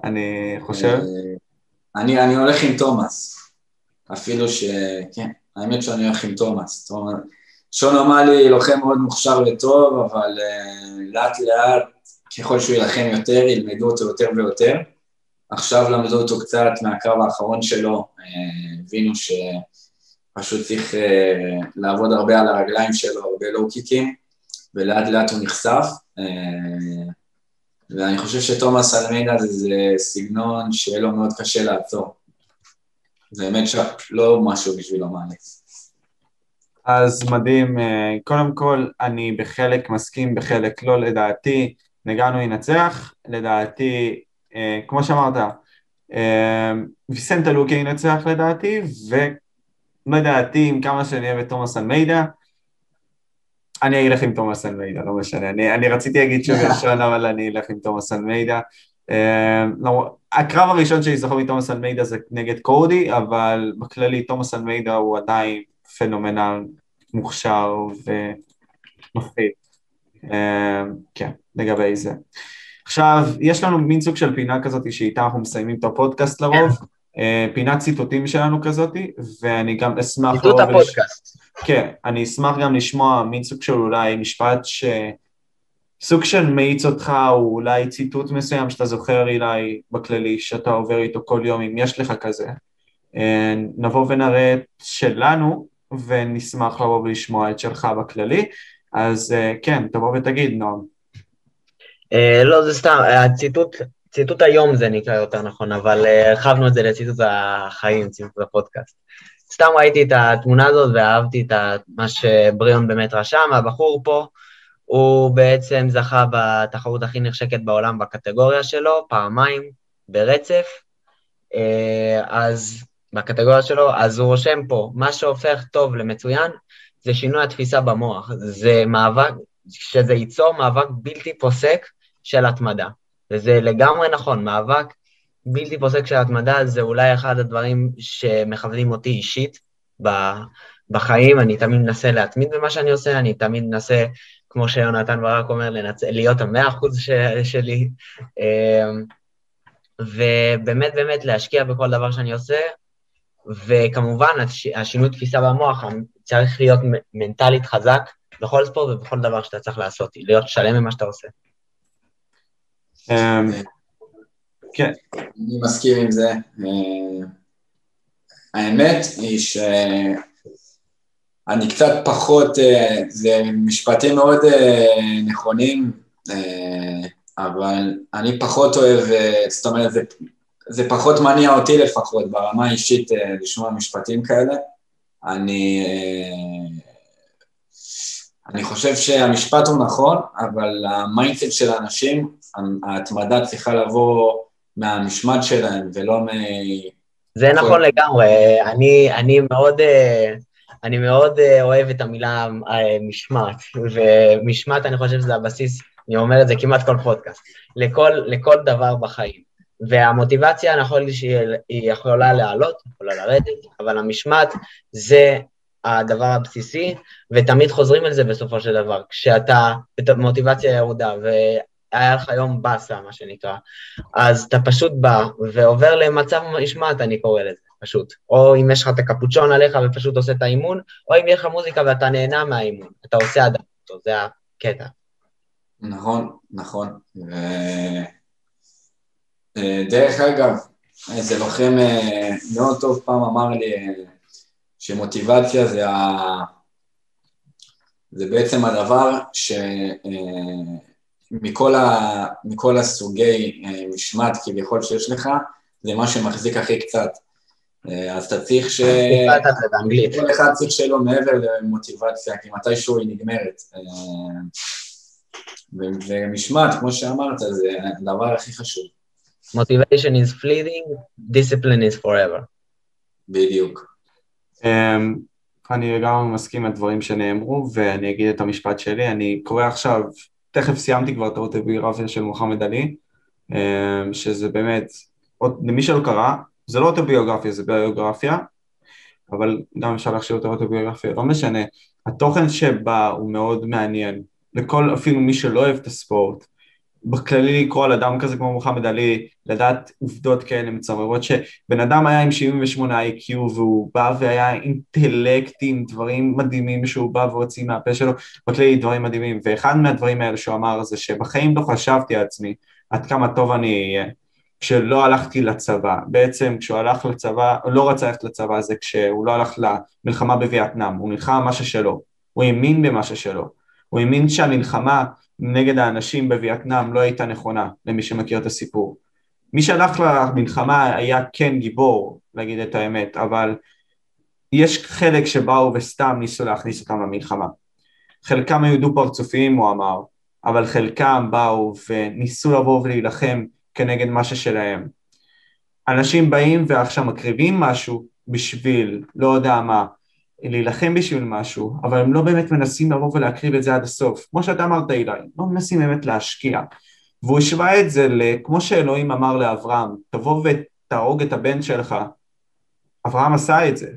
S1: אני חושב.
S2: אה, אני, אני הולך עם תומאס. אפילו ש... כן, האמת שאני הולך עם תומאס. שון עמלי לוחם מאוד מוכשר וטוב, אבל לאט לאט, ככל שהוא יילחם יותר, ילמדו אותו יותר ויותר. עכשיו למדו אותו קצת מהקרב האחרון שלו, uh, הבינו שפשוט צריך uh, לעבוד הרבה על הרגליים שלו, הרבה לואו קיקים, ולאט לאט הוא נחשף. Uh, ואני חושב שתומאס אלמידה זה, זה סגנון שיהיה לו מאוד קשה לעצור. זה באמת לא משהו בשבילו מעניץ.
S1: אז מדהים, אה, קודם כל אני בחלק מסכים, בחלק לא, לדעתי נגענו ינצח, לדעתי, אה, כמו שאמרת, אה, ויסנטה לוקי ינצח לדעתי, ולדעתי עם כמה שאני אוהב את תומאס אלמידה, אני אלך עם תומאס אלמידה, לא משנה, אני, אני רציתי להגיד שהוא ראשון, אבל אני אלך עם תומאס אלמידה. לא, הקרב הראשון שלי זוכר מתומאס אלמידה זה נגד קורדי, אבל בכללי תומאס אלמידה הוא עדיין פנומנל, מוכשר ומפחיד. כן, לגבי זה. עכשיו, יש לנו מין סוג של פינה כזאת שאיתה אנחנו מסיימים את הפודקאסט לרוב, אה, פינת ציטוטים שלנו כזאת, ואני גם אשמח...
S3: ציטוט הפודקאסט.
S1: כן, אני אשמח גם לשמוע מין סוג של אולי משפט ש... סוג של מאיץ אותך, או אולי ציטוט מסוים שאתה זוכר אולי בכללי, שאתה עובר איתו כל יום, אם יש לך כזה. אה, נבוא ונראה את שלנו, ונשמח לבוא ולשמוע את שלך בכללי. אז אה, כן, תבוא ותגיד, נועם.
S3: אה, לא, זה סתם, הציטוט, ציטוט היום זה נקרא יותר נכון, אבל אה, הרחבנו את זה לציטוט החיים, ציטוט הפודקאסט. סתם ראיתי את התמונה הזאת ואהבתי את מה שבריאון באמת רשם, הבחור פה, הוא בעצם זכה בתחרות הכי נחשקת בעולם בקטגוריה שלו, פעמיים, ברצף. אז בקטגוריה שלו, אז הוא רושם פה, מה שהופך טוב למצוין זה שינוי התפיסה במוח, זה מאבק, שזה ייצור מאבק בלתי פוסק של התמדה. וזה לגמרי נכון, מאבק בלתי פוסק של התמדה זה אולי אחד הדברים שמכוונים אותי אישית בחיים, אני תמיד מנסה להתמיד במה שאני עושה, אני תמיד מנסה, כמו שיונתן ברק אומר, לנצ... להיות המאה אחוז ש... שלי, אמ, ובאמת באמת להשקיע בכל דבר שאני עושה, וכמובן, השינוי תפיסה במוח צריך להיות מנטלית חזק בכל ספורט ובכל דבר שאתה צריך לעשות, להיות שלם ממה שאתה עושה.
S1: אמ, כן.
S2: אני מסכים עם זה. אה, האמת היא שאני קצת פחות, אה, זה משפטים מאוד אה, נכונים, אבל אני פחות אוהב, זאת אומרת, זה זה פחות מניע אותי לפחות, ברמה האישית, לשמוע משפטים כאלה. אני, אני חושב שהמשפט הוא נכון, אבל ה mindset של האנשים, ההתמדה צריכה לבוא מהמשמעת שלהם ולא מ...
S3: זה נכון לגמרי, אני, אני מאוד... אה, אני מאוד אוהב את המילה משמעת, ומשמעת אני חושב שזה הבסיס, אני אומר את זה כמעט כל פודקאסט, לכל, לכל דבר בחיים. והמוטיבציה, נכון שהיא יכולה לעלות, יכולה לרדת, אבל המשמעת זה הדבר הבסיסי, ותמיד חוזרים על זה בסופו של דבר. כשאתה מוטיבציה ירודה והיה לך יום באסה, מה שנקרא, אז אתה פשוט בא ועובר למצב משמעת, אני קורא לזה, פשוט. או אם יש לך את הקפוצ'ון עליך ופשוט עושה את האימון, או אם יש לך מוזיקה ואתה נהנה מהאימון, אתה עושה אדפטו, זה הקטע.
S2: נכון, נכון. ו... אה, דרך אגב, איזה לוחם אה, מאוד טוב פעם אמר לי אה, שמוטיבציה זה, ה... זה בעצם הדבר שמכל ה... מכל הסוגי משמעת כביכול שיש לך, זה מה שמחזיק הכי קצת. אז אתה צריך ש... כל אחד צריך שיהיה לו מעבר למוטיבציה, כי מתישהו היא נגמרת. ומשמעת, כמו שאמרת, זה הדבר הכי חשוב.
S3: motivation is fleeting, discipline is forever.
S2: בדיוק.
S1: Um, אני לגמרי מסכים עם הדברים שנאמרו, ואני אגיד את המשפט שלי. אני קורא עכשיו, תכף סיימתי כבר את האוטוביוגרפיה של מוחמד עלי, um, שזה באמת, עוד, למי שלא קרא, זה לא אוטוביוגרפיה, זה ביוגרפיה, אבל גם אפשר להכשיר אותה אוטוביוגרפיה, לא משנה. התוכן שבה הוא מאוד מעניין, לכל, אפילו מי שלא אוהב את הספורט, בכללי לקרוא על אדם כזה כמו מוחמד עלי, לדעת עובדות כאלה מצמררות, שבן אדם היה עם 78 IQ והוא בא והיה אינטלקטי דברים מדהימים שהוא בא והוציא מהפה שלו, בכללי דברים מדהימים, ואחד מהדברים האלה שהוא אמר זה שבחיים לא חשבתי על עצמי עד כמה טוב אני אהיה. כשלא הלכתי לצבא, בעצם כשהוא הלך לצבא, הוא לא רצה ללכת לצבא זה כשהוא לא הלך למלחמה בווייטנאם, הוא נלחם במה ששלו, הוא האמין במה ששלו, הוא האמין שהמלחמה נגד האנשים בווייטנאם לא הייתה נכונה, למי שמכיר את הסיפור. מי שהלך למלחמה היה כן גיבור, להגיד את האמת, אבל יש חלק שבאו וסתם ניסו להכניס אותם למלחמה. חלקם היו דו פרצופיים, הוא אמר, אבל חלקם באו וניסו לבוא ולהילחם כנגד מה ששלהם. אנשים באים ועכשיו מקריבים משהו בשביל, לא יודע מה, להילחם בשביל משהו, אבל הם לא באמת מנסים לבוא ולהקריב את זה עד הסוף. כמו שאתה אמרת אילי, לא מנסים באמת להשקיע. והוא השווה את זה כמו שאלוהים אמר לאברהם, תבוא ותהרוג את הבן שלך. אברהם עשה את זה.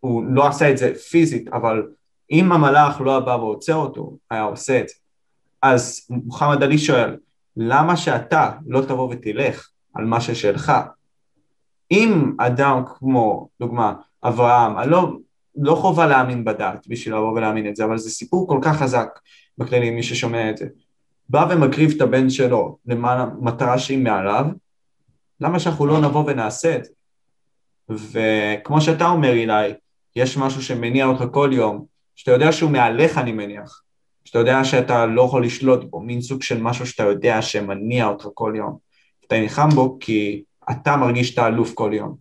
S1: הוא לא עשה את זה פיזית, אבל אם המלאך לא בא ועוצר אותו, היה עושה את זה. אז מוחמד עלי שואל, למה שאתה לא תבוא ותלך על מה ששלך? אם אדם כמו, דוגמה, אברהם, אני לא, לא חובה להאמין בדת בשביל לבוא ולהאמין את זה, אבל זה סיפור כל כך חזק בכללי, מי ששומע את זה. בא ומקריב את הבן שלו למען המטרה שהיא מעליו, למה שאנחנו לא נבוא ונעשה את זה? וכמו שאתה אומר אילי, יש משהו שמניע אותך כל יום, שאתה יודע שהוא מעליך אני מניח, שאתה יודע שאתה לא יכול לשלוט בו, מין סוג של משהו שאתה יודע שמניע אותך כל יום. אתה נלחם בו כי אתה מרגיש שאתה אלוף כל יום,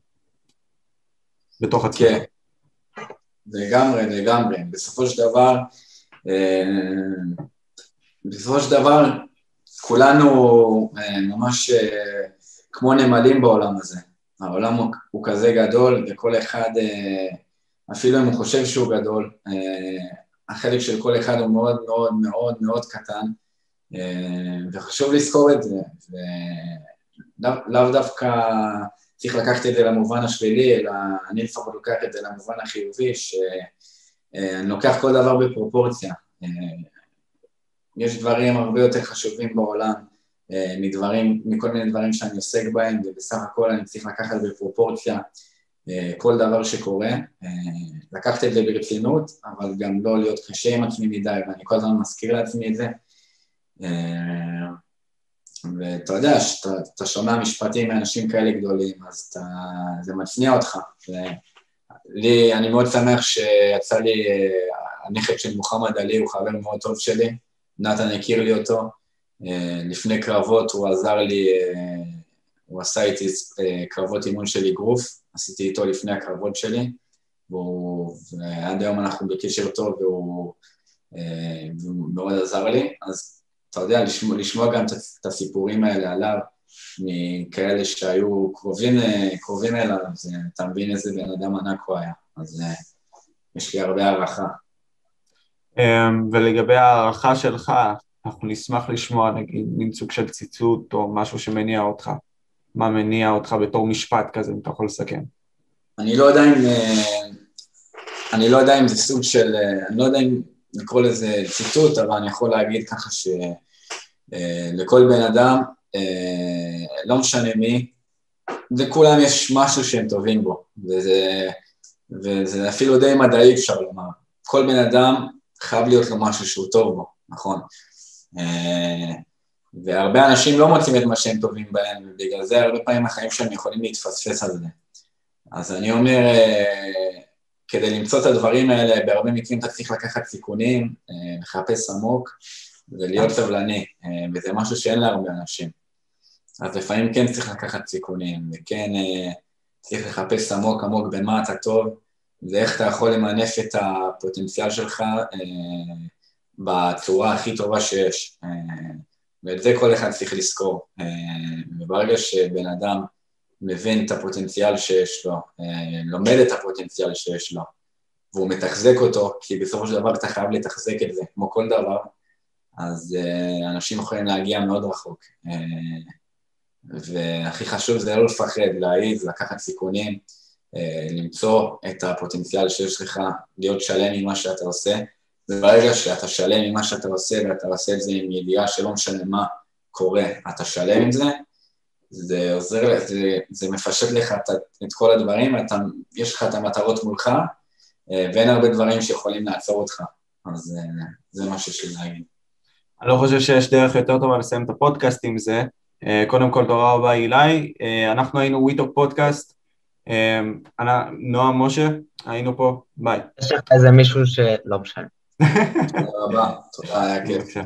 S1: בתוך עצמך. כן,
S2: לגמרי, לגמרי. בסופו של דבר, אה, בסופו של דבר, כולנו אה, ממש אה, כמו נמלים בעולם הזה. העולם הוא, כזה גדול, וכל אחד, אפילו אם הוא חושב שהוא גדול, החלק של כל אחד הוא מאוד מאוד מאוד מאוד קטן, וחשוב לזכור את זה, ולאו דווקא צריך לקחת את זה למובן השלילי, אלא אני לפחות לוקח את זה למובן החיובי, שאני לוקח כל דבר בפרופורציה. יש דברים הרבה יותר חשובים בעולם מדברים, מכל מיני דברים שאני עוסק בהם, ובסך הכל אני צריך לקחת בפרופורציה כל דבר שקורה, לקחת את זה ברצינות, אבל גם לא להיות קשה עם עצמי מדי, ואני כל הזמן מזכיר לעצמי את זה. ואתה יודע, כשאתה שומע משפטים מאנשים כאלה גדולים, אז אתה, זה מצניע אותך. לי, אני מאוד שמח שיצא לי, הנכד של מוחמד עלי הוא חבר מאוד טוב שלי, נתן הכיר לי אותו. לפני קרבות הוא עזר לי, הוא עשה איתי קרבות אימון של אגרוף, עשיתי איתו לפני הקרבות שלי, ועד היום אנחנו בקשר טוב והוא, והוא מאוד עזר לי, אז אתה יודע, לשמוע, לשמוע גם את הסיפורים האלה עליו, מכאלה שהיו קרובים, קרובים אליו, אז אתה מבין איזה בן אדם ענק הוא היה, אז יש לי הרבה הערכה.
S1: אמ, ולגבי ההערכה שלך, אנחנו נשמח לשמוע נגיד מין סוג של ציטוט או משהו שמניע אותך. מה מניע אותך בתור משפט כזה, אם אתה יכול לסכם.
S2: אני לא יודע אם... אני לא יודע אם זה סוג של... אני לא יודע אם לקרוא לזה ציטוט, אבל אני יכול להגיד ככה שלכל בן אדם, לא משנה מי, לכולם יש משהו שהם טובים בו, וזה, וזה אפילו די מדעי אפשר לומר. כל בן אדם חייב להיות לו משהו שהוא טוב בו, נכון. והרבה אנשים לא מוצאים את מה שהם טובים בהם, ובגלל זה הרבה פעמים החיים שלהם יכולים להתפספס על זה. אז אני אומר, כדי למצוא את הדברים האלה, בהרבה מקרים אתה צריך לקחת סיכונים, אה, לחפש עמוק ולהיות סבלני, אה, וזה משהו שאין להרבה אנשים. אז לפעמים כן צריך לקחת סיכונים, וכן אה, צריך לחפש עמוק עמוק בין מה אתה טוב, ואיך אתה יכול למנף את הפוטנציאל שלך בצורה הכי טובה שיש. ואת זה כל אחד צריך לזכור. וברגע שבן אדם מבין את הפוטנציאל שיש לו, אה, לומד את הפוטנציאל שיש לו, והוא מתחזק אותו, כי בסופו של דבר אתה חייב לתחזק את זה, כמו כל דבר, אז אה, אנשים יכולים להגיע מאוד רחוק. אה, והכי חשוב זה לא לפחד, להעיז, לקחת סיכונים, למצוא את הפוטנציאל שיש לך, להיות שלם עם מה שאתה עושה, וברגע שאתה שלם עם מה שאתה עושה ואתה עושה את זה עם ידיעה שלא משנה מה, קורה, אתה שלם עם זה, זה עוזר, זה, זה מפשט לך את, את כל הדברים, אתה, יש לך את המטרות מולך, אה, ואין הרבה דברים שיכולים לעצור אותך, אז אה, זה מה שיש לי להגיד.
S1: אני לא חושב שיש דרך יותר טובה לסיים את הפודקאסט עם זה. אה, קודם כל, תודה רבה אילי. אנחנו היינו וויטוק פודקאסט. נועם משה, היינו פה, ביי.
S3: יש לך איזה מישהו שלא משנה.
S2: תודה רבה, תודה, היה כיף.